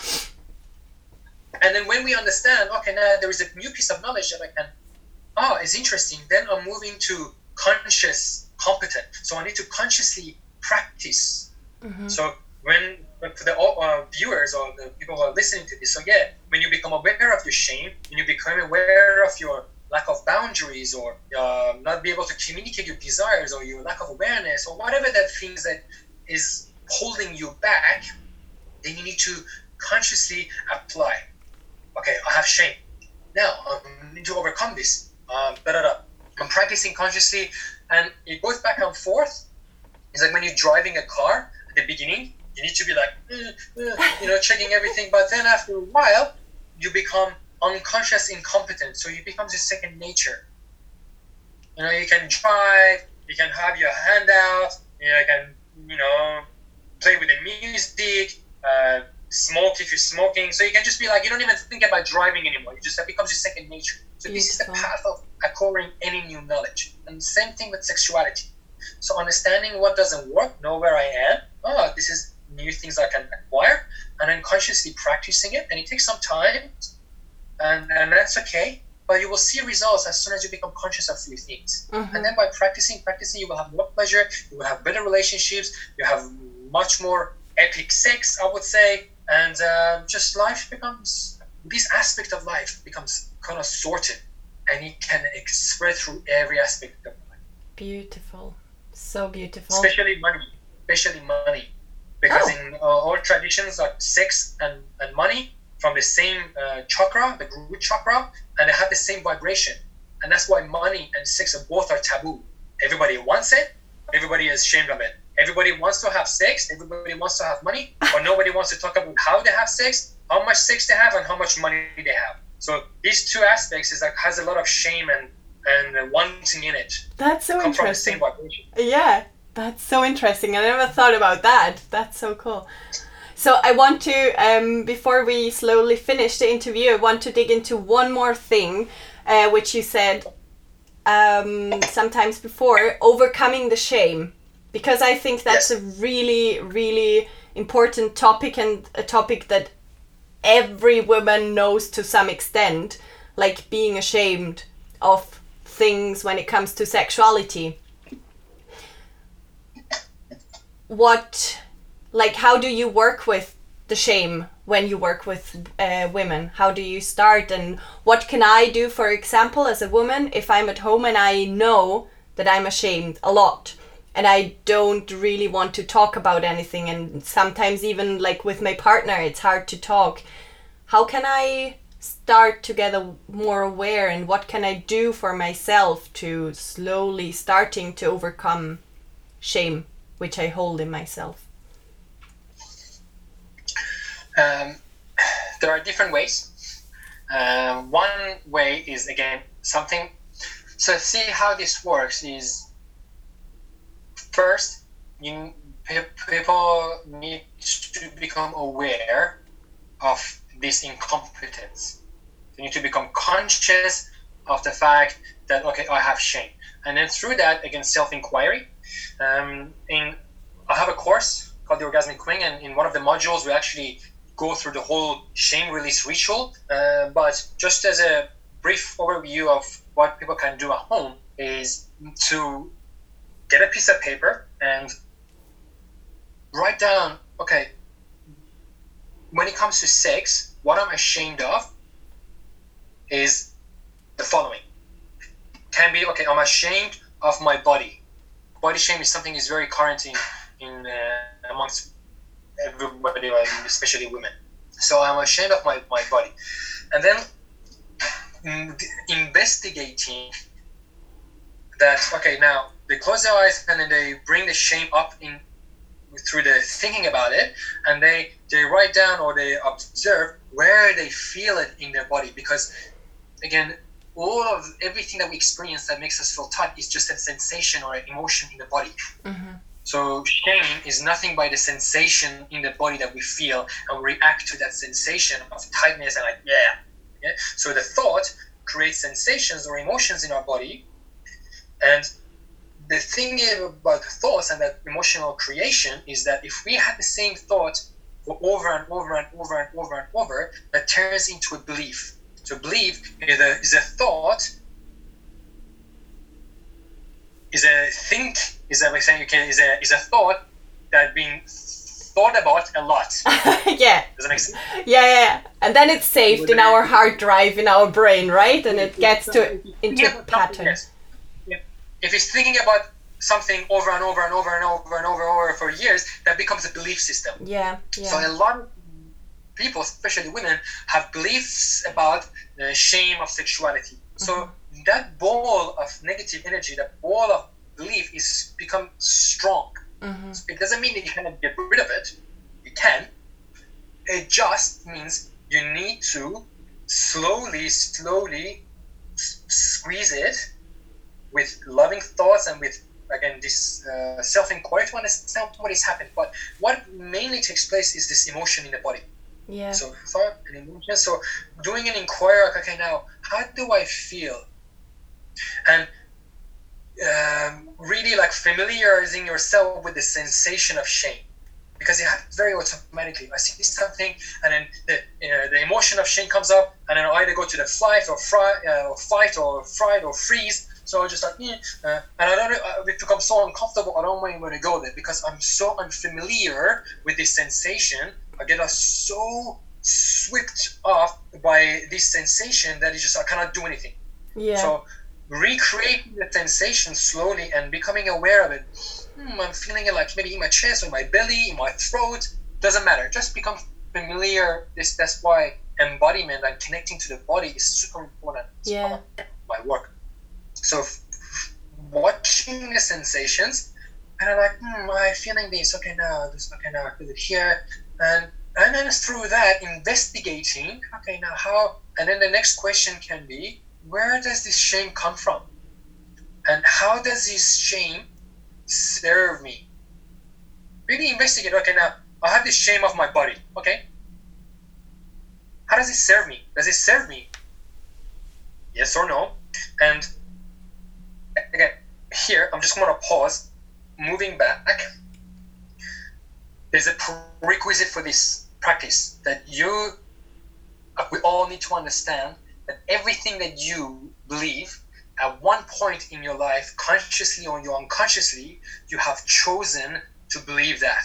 Speaker 2: and then when we understand, okay, now there is a new piece of knowledge that I can. Oh, it's interesting. Then I'm moving to conscious competent. So I need to consciously practice. Mm-hmm. So when for the uh, viewers or the people who are listening to this, so yeah, when you become aware of your shame, when you become aware of your lack of boundaries or uh, not be able to communicate your desires or your lack of awareness or whatever that things that is holding you back, then you need to consciously apply. Okay, I have shame. Now I need to overcome this. Um. I'm practicing consciously and it goes back and forth. It's like when you're driving a car at the beginning, you need to be like, mm, mm, you know, checking everything. But then after a while, you become unconscious incompetent. So you becomes a second nature. You know, you can drive, you can have your hand out, you, know, you can, you know, play with the music, uh, smoke if you're smoking. So you can just be like, you don't even think about driving anymore. You just that becomes your second nature. So Beautiful. this is the path of acquiring any new knowledge. And same thing with sexuality. So understanding what doesn't work, know where I am. Oh, this is new things I can acquire, and then consciously practicing it. And it takes some time, and, and that's okay. But you will see results as soon as you become conscious of few things. Mm-hmm. And then by practicing, practicing, you will have more pleasure. You will have better relationships. You have much more epic sex, I would say, and uh, just life becomes this aspect of life becomes kind of sorted and it can spread through every aspect of life.
Speaker 1: Beautiful. So beautiful.
Speaker 2: Especially money. Especially money. Because oh. in uh, all traditions, like sex and, and money from the same uh, chakra, the root chakra, and they have the same vibration. And that's why money and sex are both are taboo. Everybody wants it, everybody is ashamed of it. Everybody wants to have sex, everybody wants to have money, but nobody wants to talk about how they have sex, how much sex they have, and how much money they have. So these two aspects is like has a lot of shame and and wanting in it.
Speaker 1: That's so interesting. Yeah, that's so interesting. I never thought about that. That's so cool. So I want to, um, before we slowly finish the interview, I want to dig into one more thing, uh, which you said um, sometimes before overcoming the shame because I think that's
Speaker 2: Yes.
Speaker 1: a really, really important topic and a topic that every woman knows to some extent, like being ashamed of things when it comes to sexuality. What, like, how do you work with the shame when you work with uh, women? How do you start, and what can I do, for example, as a woman, if I'm at home and I know that I'm ashamed a lot? and I don't really want to talk about anything and sometimes even like with my partner it's hard to talk how can I start to get a, more aware and what can I do for myself to slowly starting to overcome shame which I hold in myself
Speaker 2: Um, there are different ways. Uh, one way is again something. So see how this works is first you people need to become aware of this incompetence. They need to become conscious of the fact that okay, I have shame, and then through that again self-inquiry. Um, in I have a course called the Orgasmic Queen, and in one of the modules we actually go through the whole shame release ritual. Uh, but just as a brief overview of what people can do at home is to get a piece of paper and write down okay when it comes to sex what i'm ashamed of is the following can be okay i'm ashamed of my body body shame is something is very current in, in uh, amongst everybody especially women. So i'm ashamed of my, my body. And then investigating that okay now they close their eyes and then they bring the shame up in through the thinking about it and they they write down or they observe where they feel it in their body. Because again all of everything that we experience that makes us feel tight is just a sensation or an emotion in the body
Speaker 1: mm-hmm.
Speaker 2: so shame is nothing but the sensation in the body that we feel and we react to that sensation of tightness and like yeah yeah so the thought creates sensations or emotions in our body and the thing about thoughts and that emotional creation is that if we have the same thought for over and over and over and over and over, that turns into a belief. So belief is a, is a thought, is a think, is a like saying okay, is a is a thought that being thought about a lot.
Speaker 1: yeah
Speaker 2: Does that make sense?
Speaker 1: yeah yeah and then it's saved in our hard drive in our brain right and it gets to into
Speaker 2: Yeah,
Speaker 1: a pattern
Speaker 2: yes. Yeah. If he's thinking about something over and over and over and over and over and over for years, that becomes a belief system.
Speaker 1: yeah
Speaker 2: So a lot of people, especially women, have beliefs about the shame of sexuality. So
Speaker 1: Mm-hmm.
Speaker 2: that ball of negative energy, that ball of belief, is become strong.
Speaker 1: hmm
Speaker 2: It doesn't mean that you cannot get rid of it. You can. It just means you need to slowly, slowly s- squeeze it with loving thoughts and with again this uh, self-inquiry to understand what is happening. But what mainly takes place is this emotion in the body.
Speaker 1: Yeah
Speaker 2: So thought and emotion. So doing an inquiry, like, okay, now how do I feel? And um, really like familiarizing yourself with the sensation of shame. Because it happens very automatically. I see something, and then the, uh, the emotion of shame comes up, and then I either go to the flight or, fry, uh, or fight or fright or freeze. So I just like, eh, uh, and I don't. Uh, it becomes so uncomfortable. I don't want to go there because I'm so unfamiliar with this sensation. I get us so swept off by this sensation that it's just I cannot do anything.
Speaker 1: yeah
Speaker 2: So recreating the sensation slowly and becoming aware of it. Hmm, I'm feeling it like maybe in my chest or my belly, in my throat. Doesn't matter. Just become familiar. This that's why embodiment and connecting to the body is super important.
Speaker 1: Yeah.
Speaker 2: My work. So watching the sensations and I'm like, hmm, I'm feeling this. Okay, now this. Okay, now I feel it here, and and then through that investigating. Okay, now how? And then the next question can be, where does this shame come from? And how does this shame serve me? Really investigate. Okay, now I have this shame of my body. Okay, how does it serve me? Does it serve me? Yes or no? And again, here, I'm just going to pause, moving back. There's a prerequisite for this practice that you, uh, we all need to understand that everything that you believe at one point in your life, consciously or unconsciously, you have chosen to believe that.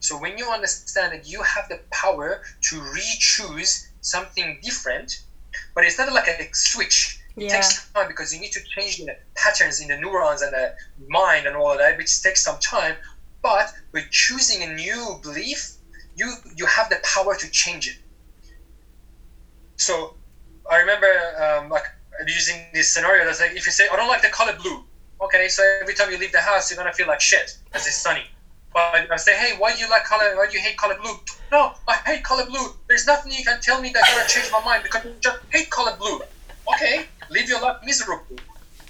Speaker 2: So when you understand that you have the power to re-choose something different, but it's not like a switch. It
Speaker 1: Yeah.
Speaker 2: takes time because you need to change the patterns in the neurons and the mind and all of that, which takes some time. But with choosing a new belief, you you have the power to change it. So I remember um, like using this scenario that's like if you say I don't like the color blue, okay, so every time you leave the house you're gonna feel like shit because it's sunny. But I say, hey, why do you like color? Why do you hate color blue? No, I hate color blue. There's nothing you can tell me that's gonna change my mind because you just hate color blue. Okay, live your life miserable.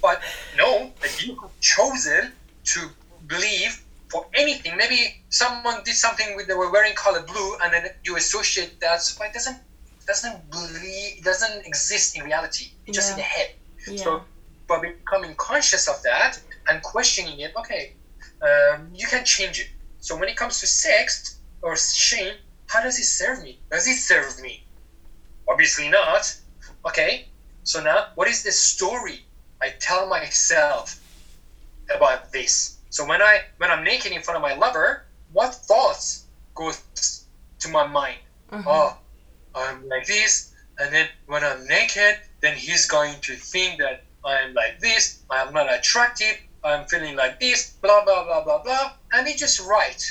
Speaker 2: But no, that you have chosen to believe for anything. Maybe someone did something with they were wearing color blue, and then you associate that. But it doesn't doesn't believe it doesn't exist in reality. It's just in the head.
Speaker 1: Yeah.
Speaker 2: So, by becoming conscious of that and questioning it, okay, um, you can change it. So when it comes to sex or shame, how does it serve me? Does it serve me? Obviously not. Okay. So now, what is the story I tell myself about this? So when I when I'm naked in front of my lover, what thoughts goes to my mind?
Speaker 1: Mhm.
Speaker 2: Oh, I'm like this, and then when I'm naked, then he's going to think that I'm like this. I'm not attractive. I'm feeling like this. Blah blah blah blah blah. And they just write.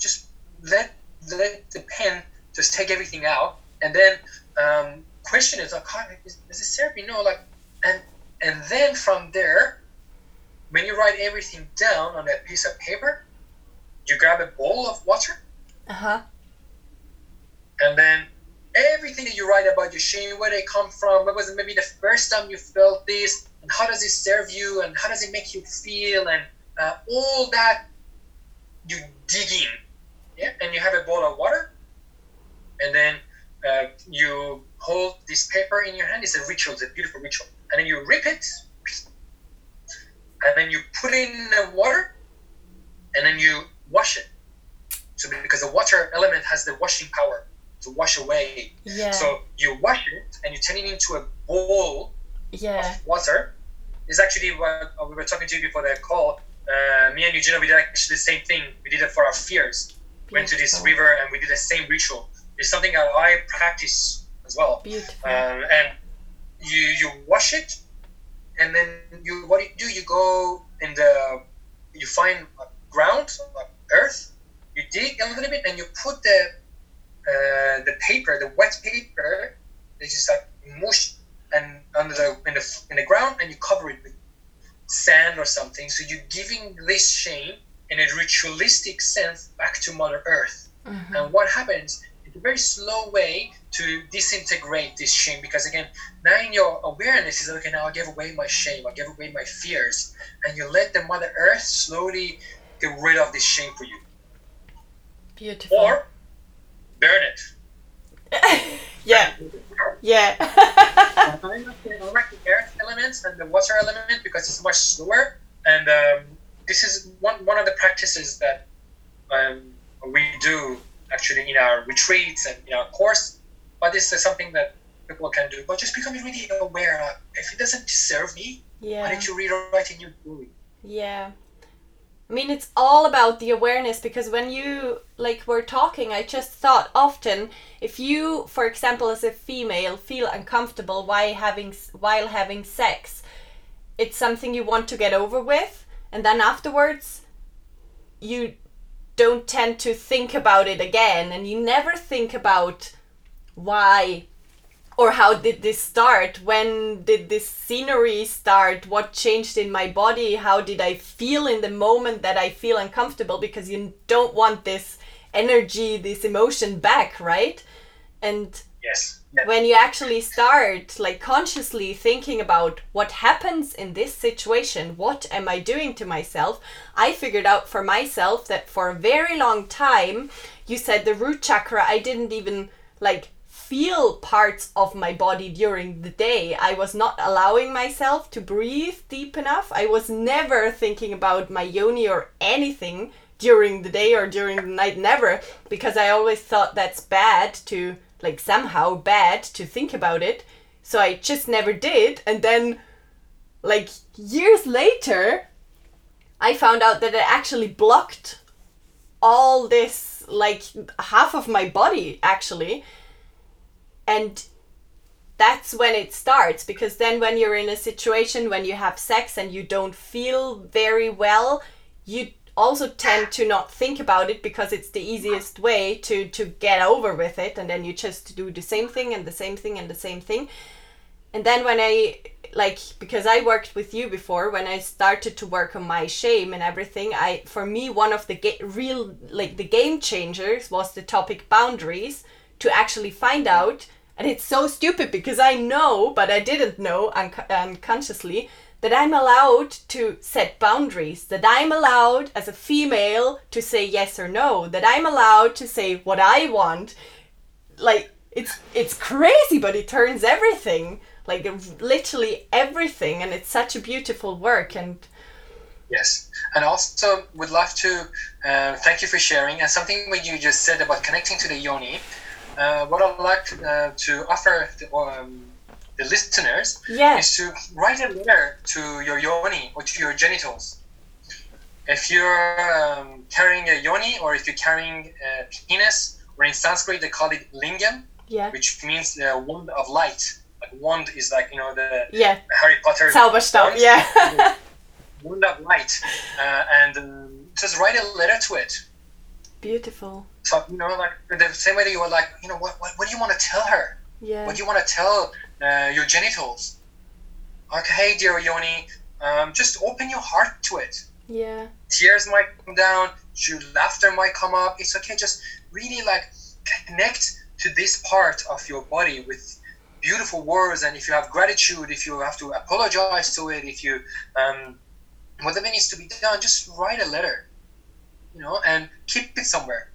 Speaker 2: Just let let the pen just take everything out, and then um, question is like, "Hi, is, is this therapy? No, like, and and then from there, when you write everything down on that piece of paper, you grab a bowl of water
Speaker 1: Uh-huh.
Speaker 2: and then everything that you write about your shame, where they come from, what was it maybe the first time you felt this, and how does it serve you, and how does it make you feel, and uh, all that you dig in, yeah, and you have a bowl of water, and then uh, you hold this paper in your hand. It's a ritual, it's a beautiful ritual, and then you rip it, and then you put it in the water, and then you wash it. So because the water element has the washing power to wash away.
Speaker 1: Yeah.
Speaker 2: So you wash it and you turn it into a bowl
Speaker 1: yeah.
Speaker 2: of water. Is actually what uh, we were talking to you before the call. Uh, me and Eugenia, we did actually the same thing. We did it for our fears. Went to this river and we did the same ritual. It's something that I practice as well.
Speaker 1: Beautiful.
Speaker 2: Um, and you you wash it, and then you what do you do? You go in the you find ground, earth. You dig a little bit, and you put the uh, the paper, the wet paper, it's just like mush and under the in the in the ground, and you cover it with sand or something. So you're giving this shame in a ritualistic sense back to Mother Earth.
Speaker 1: Mhm.
Speaker 2: And what happens? A very slow way to disintegrate this shame because again, now in your awareness is okay. Now I gave away my shame. I gave away my fears, and you let the Mother Earth slowly get rid of this shame for you,
Speaker 1: Beautiful.
Speaker 2: or burn it.
Speaker 1: yeah. Yeah.
Speaker 2: I like the I like the earth elements and the water element because it's much slower. And um, this is one one of the practices that um, we do actually in our retreats and in our course. But this is something that people can do. But just becoming really aware. Of, if it doesn't serve me, why
Speaker 1: yeah.
Speaker 2: don't you rewrite a new story?
Speaker 1: Yeah. I mean, it's all about the awareness because when you, like, were talking, I just thought often if you, for example, as a female, feel uncomfortable while having, while having sex, it's something you want to get over with, and then afterwards, you don't tend to think about it again, and you never think about why or how did this start when did this scenery start what changed in my body how did i feel in the moment that i feel uncomfortable because you don't want this energy this emotion back right and
Speaker 2: Yes.
Speaker 1: When you actually start like consciously thinking about what happens in this situation what am i doing to myself i figured out for myself that for a very long time you said the root chakra i didn't even like feel parts of my body during the day. I was not allowing myself to breathe deep enough. I was never thinking about my yoni or anything during the day or during the night, never, because I always thought that's bad to, like, somehow bad to think about it. So I just never did. And then, like, years later, I found out that it actually blocked all this, like, half of my body, actually. And that's when it starts because then when you're in a situation when you have sex and you don't feel very well you also tend to not think about it because it's the easiest way to to get over with it. And then you just do the same thing and the same thing and the same thing. And then when i like because i worked with you before when i started to work on my shame and everything i for me one of the real like the game changers was the topic boundaries to actually find out. And it's so stupid because i know but i didn't know un- unconsciously that I'm allowed to set boundaries, that I'm allowed as a female to say yes or no, that I'm allowed to say what I want. Like it's it's crazy, but it turns everything, like literally everything, and it's such a beautiful work and.
Speaker 2: Yes, and also would love to uh, thank you for sharing. And something what you just said about connecting to the yoni, uh, what I'd like uh, to offer the, um, the listeners
Speaker 1: yes.
Speaker 2: is to write a letter to your yoni or to your genitals. If you're um, carrying a yoni or if you're carrying a penis, or in Sanskrit they call it lingam,
Speaker 1: yeah.
Speaker 2: which means the wand of light. Like wand is like you know the
Speaker 1: yeah.
Speaker 2: Harry Potter
Speaker 1: Zauberstab, yeah.
Speaker 2: wand of light, uh, and um, just write a letter to it.
Speaker 1: Beautiful.
Speaker 2: So you know, like the same way that you were like, you know, what, what, what do you want to tell her?
Speaker 1: Yeah.
Speaker 2: What do you want to tell uh, your genitals? Like, hey, dear Yoni, um, just open your heart to it.
Speaker 1: Yeah.
Speaker 2: Tears might come down, your laughter might come up. It's okay. Just really like connect to this part of your body with beautiful words. And if you have gratitude, if you have to apologize to it, if you um, whatever needs to be done, just write a letter, you know, and keep it somewhere.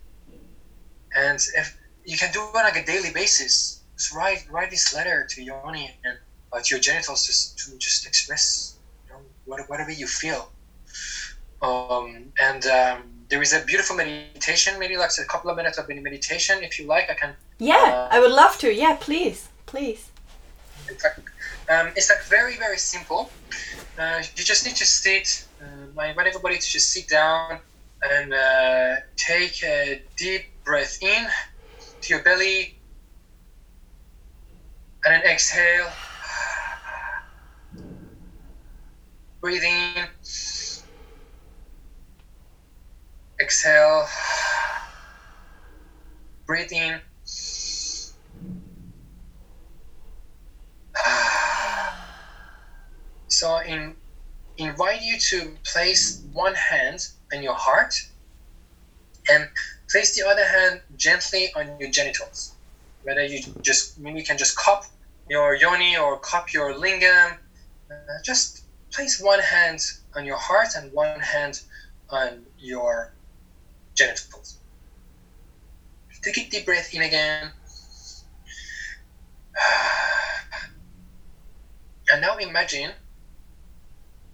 Speaker 2: And if you can do it on like a daily basis, just write write this letter to Yoni and uh, to your genitals just to just express you know, what, whatever you feel. Um, and um, there is a beautiful meditation, maybe like a couple of minutes of meditation. If you like, I can.
Speaker 1: Yeah,
Speaker 2: uh,
Speaker 1: I would love to. Yeah, please, please.
Speaker 2: In fact, um, it's like very very simple. Uh, you just need to sit. Uh, I invite everybody to just sit down and uh, take a deep breath in to your belly, and then exhale. Breathe in. Exhale. Breathe in. So in, invite you to place one hand on your heart and place the other hand gently on your genitals. Whether you just you can just cup your yoni or cup your lingam. Uh, just place one hand on your heart and one hand on your genitals. Take a deep breath in again. And now imagine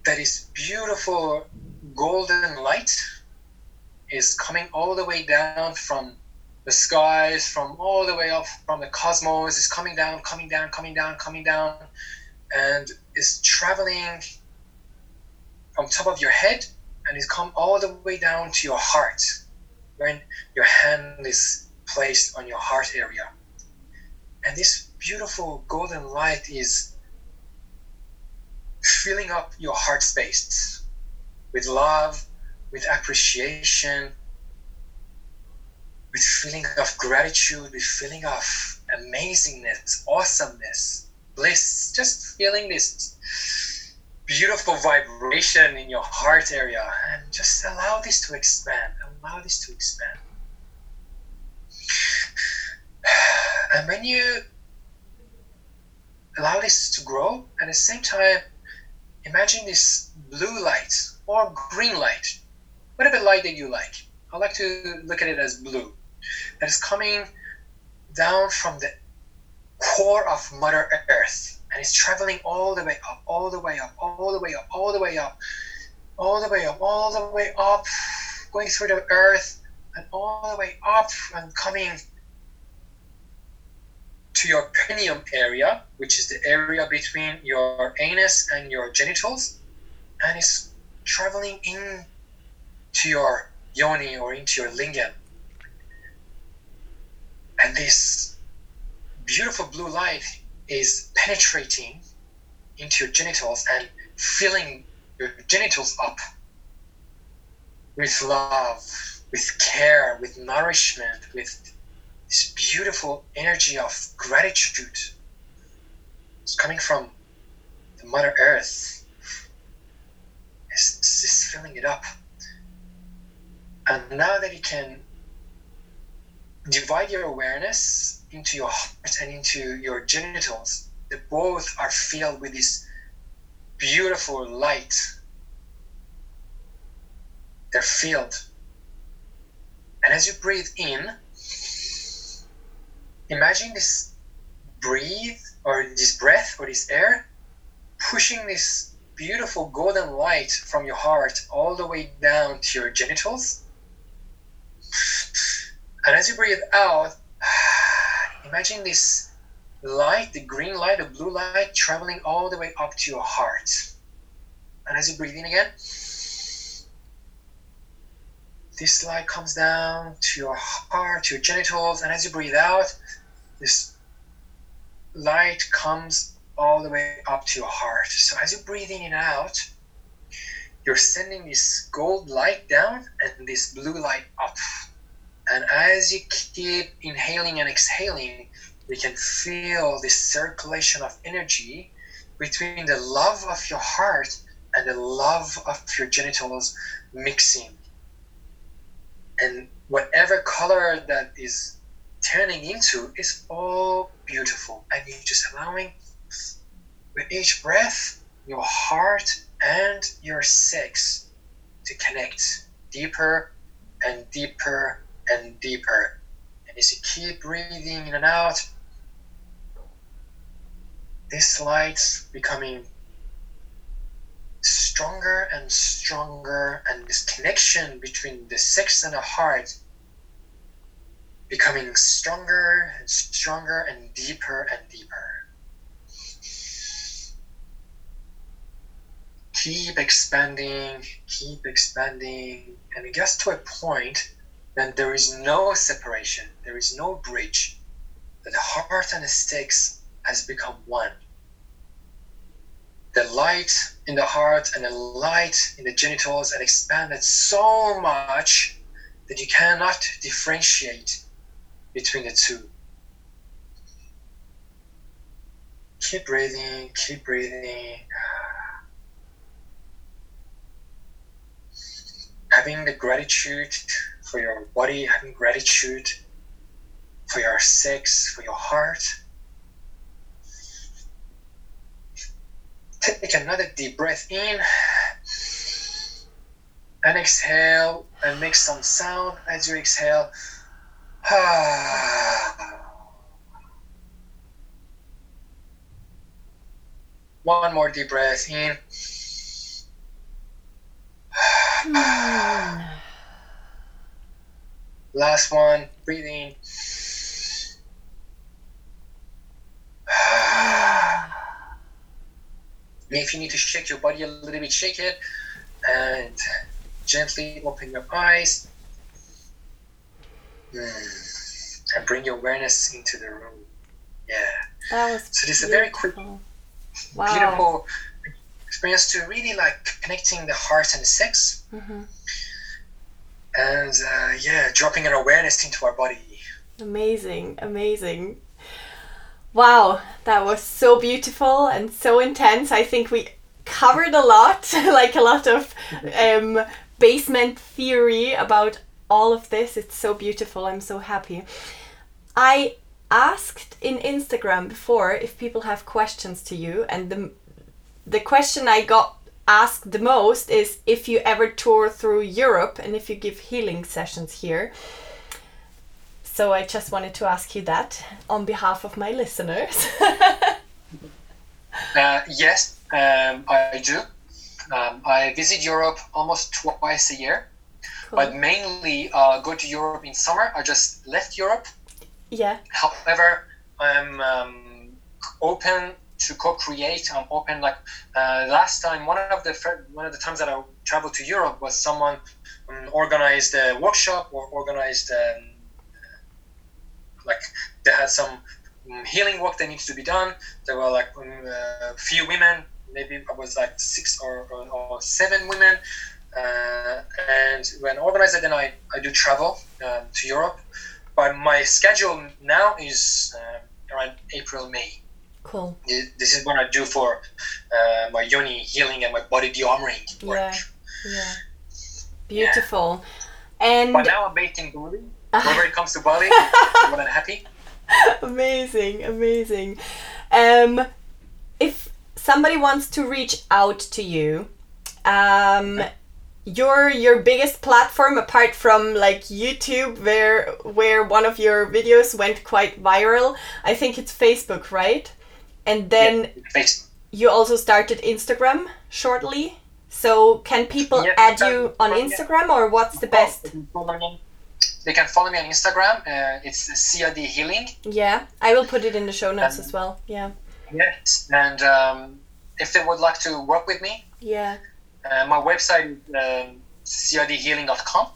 Speaker 2: that this beautiful golden light is coming all the way down from the skies, from all the way up from the cosmos, is coming down, coming down, coming down, coming down, and is traveling from top of your head and is come all the way down to your heart, when your hand is placed on your heart area. And this beautiful golden light is filling up your heart space with love, with appreciation, with feeling of gratitude, with feeling of amazingness, awesomeness, bliss, just feeling this beautiful vibration in your heart area and just allow this to expand, allow this to expand. And when you allow this to grow, at the same time, imagine this blue light or green light, whatever light that you like. I like to look at it as blue, that is coming down from the core of Mother Earth, and it's traveling all the way up, all the way up, all the way up, all the way up, all the way up, all the way up, going through the earth and all the way up and coming to your perineum area, which is the area between your anus and your genitals, and it's traveling in to your yoni or into your lingam. And this beautiful blue light is penetrating into your genitals and filling your genitals up with love, with care, with nourishment, with this beautiful energy of gratitude. It's coming from the Mother Earth. It's, filling it up. And now that you can divide your awareness into your heart and into your genitals, they both are filled with this beautiful light. They're filled. And as you breathe in, imagine this breathe or this breath or this air pushing this beautiful golden light from your heart all the way down to your genitals. And as you breathe out, imagine this light, the green light, the blue light, traveling all the way up to your heart. And as you breathe in again, this light comes down to your heart, to your genitals, and as you breathe out, this light comes all the way up to your heart. So as you breathe in and out, you're sending this gold light down and this blue light up. And as you keep inhaling and exhaling, we can feel this circulation of energy between the love of your heart and the love of your genitals mixing. And whatever color that is turning into is all beautiful. And you're just allowing with each breath your heart and your sex to connect deeper and deeper and deeper. And as you keep breathing in and out, this light's becoming stronger and stronger, and this connection between the sex and the heart becoming stronger and stronger and deeper and deeper. Keep expanding, keep expanding, and it gets to a point that there is no separation, there is no bridge, the heart and the sex has become one. The light in the heart and the light in the genitals have expanded so much that you cannot differentiate between the two. Keep breathing, keep breathing. Having the gratitude for your body, having gratitude for your sex, for your heart. Take another deep breath in and exhale and make some sound as you exhale. One more deep breath in. Hmm. Last one, breathing. if you need to shake your body a little bit, shake it and gently open your eyes mm. and bring your awareness into the room. Yeah.
Speaker 1: That was
Speaker 2: so this is a very quick,
Speaker 1: wow.
Speaker 2: beautiful experience to really like connecting the heart and the sex.
Speaker 1: Mm-hmm.
Speaker 2: And uh, yeah, dropping an awareness into our body.
Speaker 1: Amazing, amazing. Wow, that was so beautiful and so intense. I think we covered a lot, like a lot of um, basement theory about all of this. It's so beautiful. I'm so happy. I asked in Instagram before if people have questions to you, and the the question I got asked the most is if you ever tour through Europe and if you give healing sessions here. So I just wanted to ask you that on behalf of my listeners.
Speaker 2: uh, yes, um, I do. Um, I visit Europe almost twice a year, cool. but mainly uh, go to Europe in summer. I just left Europe.
Speaker 1: Yeah.
Speaker 2: However, I'm um, open to co-create. I'm open. Like uh, last time, one of the one of the times that I traveled to Europe was someone um, organized a workshop or organized um, like they had some um, healing work that needs to be done. There were like a um, uh, few women maybe I was like six or, or, or seven women. Uh, and when organized, then I, I do travel um, to Europe. But my schedule now is uh, around April, May.
Speaker 1: Cool.
Speaker 2: This is what I do for uh, my yoni healing and my body dearmoring
Speaker 1: work. Yeah, yeah. Beautiful. Yeah. And
Speaker 2: but now I'm based in Bali. Whenever it comes to Bali, I'm more than happy.
Speaker 1: Amazing, amazing. Um, if somebody wants to reach out to you, um, your your biggest platform apart from like YouTube, where where one of your videos went quite viral, I think it's Facebook, right? And then
Speaker 2: yeah,
Speaker 1: you also started Instagram shortly. So can people yeah, add you on Instagram or what's the best?
Speaker 2: They can follow me on Instagram. Uh, it's Sia Di Healing.
Speaker 1: Yeah, I will put it in the show notes as well. Yeah.
Speaker 2: Yes, and um, if they would like to work with me,
Speaker 1: yeah,
Speaker 2: uh, my website is um, siadihealing.com.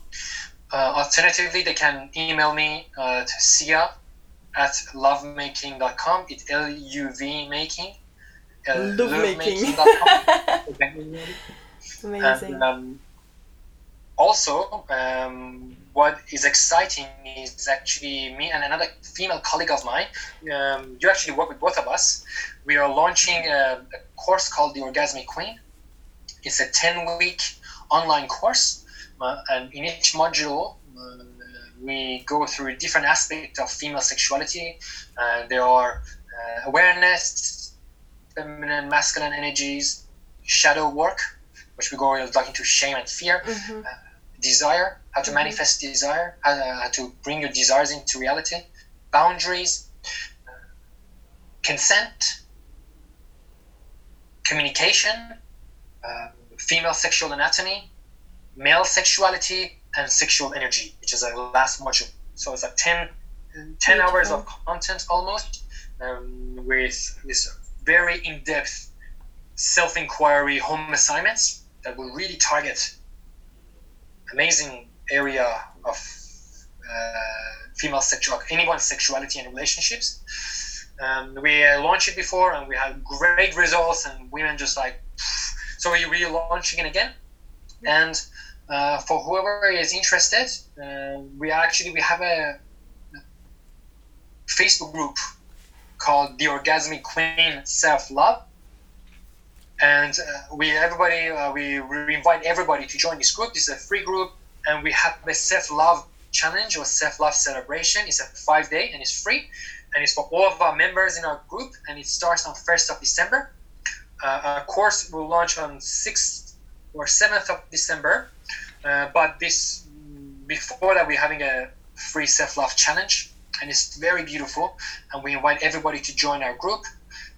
Speaker 2: Uh, alternatively, they can email me uh, to sia at luvmaking.com. It's L U V making.
Speaker 1: Uh, lovemaking. Amazing.
Speaker 2: And, um, also, um, what is exciting is actually me and another female colleague of mine. Um, you actually work with both of us. We are launching a, a course called the Orgasmic Queen. It's a 10 week online course, uh, and in each module, uh, we go through different aspects of female sexuality. Uh, there are uh, awareness, feminine, masculine energies, shadow work, which we go like into shame and fear. Mm-hmm uh, desire, how to mm-hmm. manifest desire, how, uh, how, to bring your desires into reality, boundaries, uh, consent, communication, uh, female sexual anatomy, male sexuality, and sexual energy, which is a last module. So it's like 10, 10 hours of content almost um, with this very in depth self inquiry home assignments that will really target amazing area of uh, female sexual anyone's sexuality and relationships. Um, we uh, launched it before and we had great results and women just like so we're relaunching it again and uh, for whoever is interested uh, we actually we have a facebook group called the orgasmic queen self-love and uh, we everybody uh, we, we invite everybody to join this group. This is a free group, and we have a self love challenge or self love celebration. It's a five day and it's free, and it's for all of our members in our group. And it starts on first of December. Uh, our course will launch on sixth or seventh of December, uh, but this before that we're having a free self love challenge, and it's very beautiful. And we invite everybody to join our group,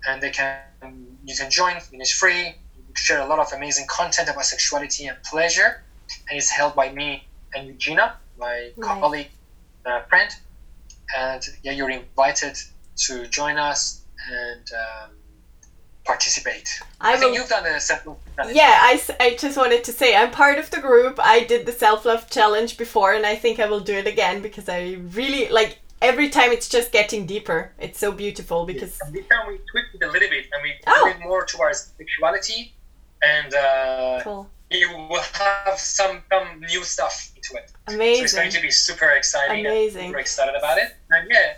Speaker 2: and they can you can join. It's free. We share a lot of amazing content about sexuality and pleasure, and it's held by me and Eugenia, my nice. colleague, uh, friend. And yeah, you're invited to join us and um, participate. I, I think you've done a self love
Speaker 1: Yeah, I, I just wanted to say I'm part of the group. I did the self love challenge before, and I think I will do it again because I really like every time it's just getting deeper. It's so beautiful because
Speaker 2: yeah, this time we tweaked it a little bit and we oh. it more towards sexuality and uh, cool. you will have some some new stuff into it.
Speaker 1: Amazing. So
Speaker 2: it's going to be super exciting.
Speaker 1: Amazing.
Speaker 2: Super excited about it. And yeah.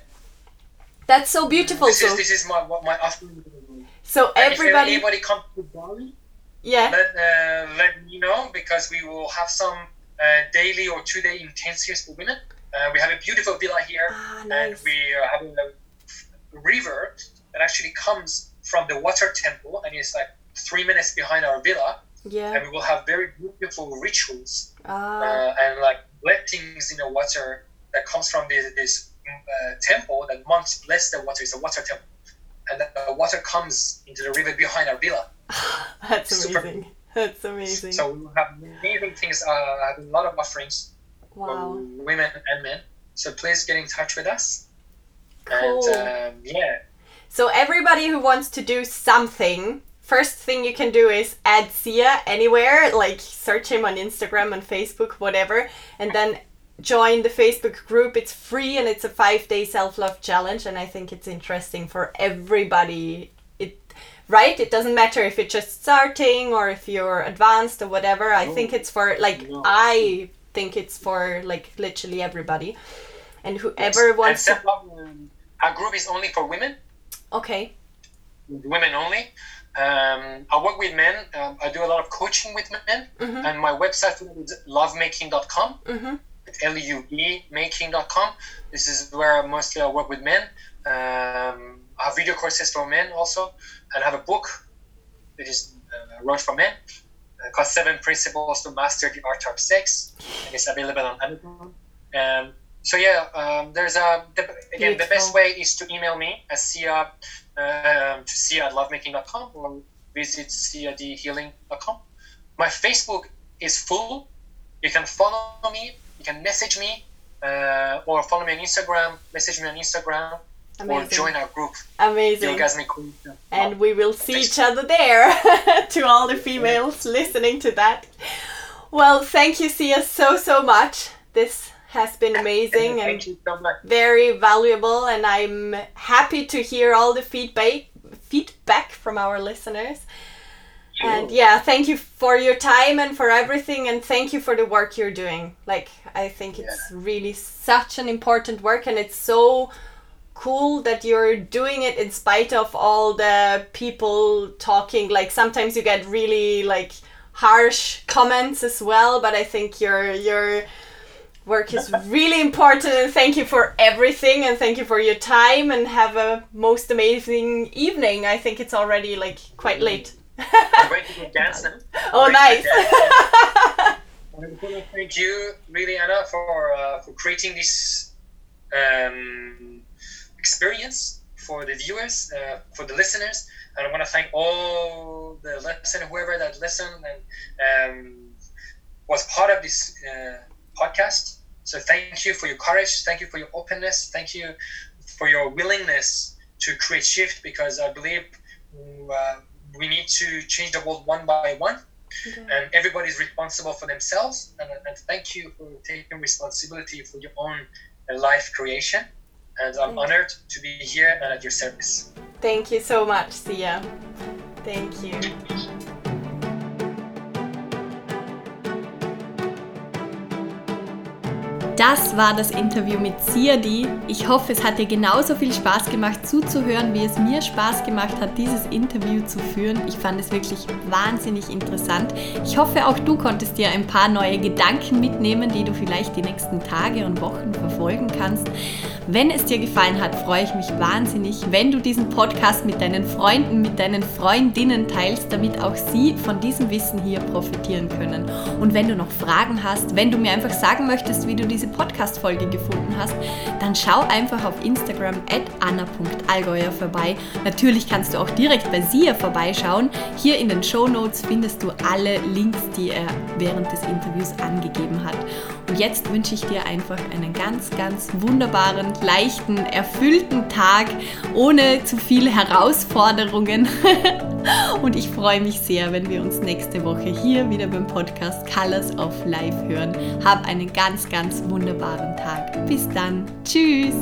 Speaker 1: That's so beautiful.
Speaker 2: This
Speaker 1: so
Speaker 2: is this is my what my afternoon.
Speaker 1: So everybody.
Speaker 2: If anybody comes to Bali,
Speaker 1: yeah.
Speaker 2: Let uh, let me know because we will have some uh, daily or two day intensives for women. Uh, we have a beautiful villa here,
Speaker 1: ah, nice.
Speaker 2: and we are having a river that actually comes from the water temple, and it's like three minutes behind our villa.
Speaker 1: Yeah.
Speaker 2: And we will have very beautiful rituals
Speaker 1: ah.
Speaker 2: uh, and like things in the water that comes from this, this uh, temple that monks bless the water. It's a water temple, and the water comes into the river behind our villa.
Speaker 1: That's Super. amazing. That's amazing.
Speaker 2: So we have amazing things. Uh, have a lot of offerings wow. for women and men. So please get in touch with us. Cool. And um, yeah.
Speaker 1: So everybody who wants to do something first thing you can do is add Sia anywhere, like search him on Instagram and Facebook, whatever, and then join the Facebook group. It's free and it's a five day self love challenge, and I think it's interesting for everybody. It right? It doesn't matter if you're just starting or if you're advanced or whatever. I think it's for like no. I think it's for like literally everybody, and whoever yes. wants.
Speaker 2: And to... Um, our group is only for women.
Speaker 1: Okay.
Speaker 2: Women only. Um, I work with men. Um, I do a lot of coaching with men, mm-hmm. and my website is luvmaking.com. Mm-hmm. It's L-U-E making.com. This is where I mostly I work with men. Um, I have video courses for men also, and I have a book that is uh, wrote for men uh, called Seven Principles to Master the Art of Sex. And it's available on Amazon. Um, so yeah, um, there's a the, again Beautiful. the best way is to email me at Sia um, to see at luvmaking.com or visit siadihealing.com. My Facebook is full. You can follow me, can message me, uh, or follow me on Instagram, message me on Instagram, Amazing. or join our group.
Speaker 1: Amazing. And we will see each other there to all the females listening to that. Well, thank you, Sia, so, so much. This has been amazing
Speaker 2: and so
Speaker 1: very valuable and I'm happy to hear all the feedback feedback from our listeners. Sure. And yeah, thank you for your time and for everything and thank you for the work you're doing. Like I think it's yeah. really such an important work and it's so cool that you're doing it in spite of all the people talking like sometimes you get really like harsh comments as well but i think you're you're work is really important and thank you for everything and thank you for your time and have a most amazing evening i think it's already like quite late
Speaker 2: i'm going to go dance now
Speaker 1: oh nice
Speaker 2: thank you really anna for uh, for creating this um, experience for the viewers uh, for the listeners and i want to thank all the listeners whoever that listened and um, was part of this uh, podcast. So thank you for your courage. Thank you for your openness. Thank you for your willingness to create shift because I believe uh, we need to change the world one by one. Okay. And everybody's responsible for themselves. And, and, thank you for taking responsibility for your own life creation. And I'm thank honored to be here and at your service.
Speaker 1: Thank you so much, Sia. Thank you. Das war das Interview mit Siadi. Ich hoffe, es hat dir genauso viel Spaß gemacht zuzuhören, wie es mir Spaß gemacht hat, dieses Interview zu führen. Ich fand es wirklich wahnsinnig interessant. Ich hoffe, auch du konntest dir ein paar neue Gedanken mitnehmen, die du vielleicht die nächsten Tage und Wochen verfolgen kannst. Wenn es dir gefallen hat, freue ich mich wahnsinnig, wenn du diesen Podcast mit deinen Freunden, mit deinen Freundinnen teilst, damit auch sie von diesem Wissen hier profitieren können. Und wenn du noch Fragen hast, wenn du mir einfach sagen möchtest, wie du diese Podcast-Folge gefunden hast, dann schau einfach auf Instagram at anna.allgäuer vorbei. Natürlich kannst du auch direkt bei Sia vorbeischauen. Hier in den Show Notes findest du alle Links, die er während des Interviews angegeben hat. Und jetzt wünsche ich dir einfach einen ganz, ganz wunderbaren, leichten, erfüllten Tag ohne zu viele Herausforderungen. Und ich freue mich sehr, wenn wir uns nächste Woche hier wieder beim Podcast Colors of Life hören. Hab einen ganz, ganz wunderbaren Tag. Bis dann. Tschüss.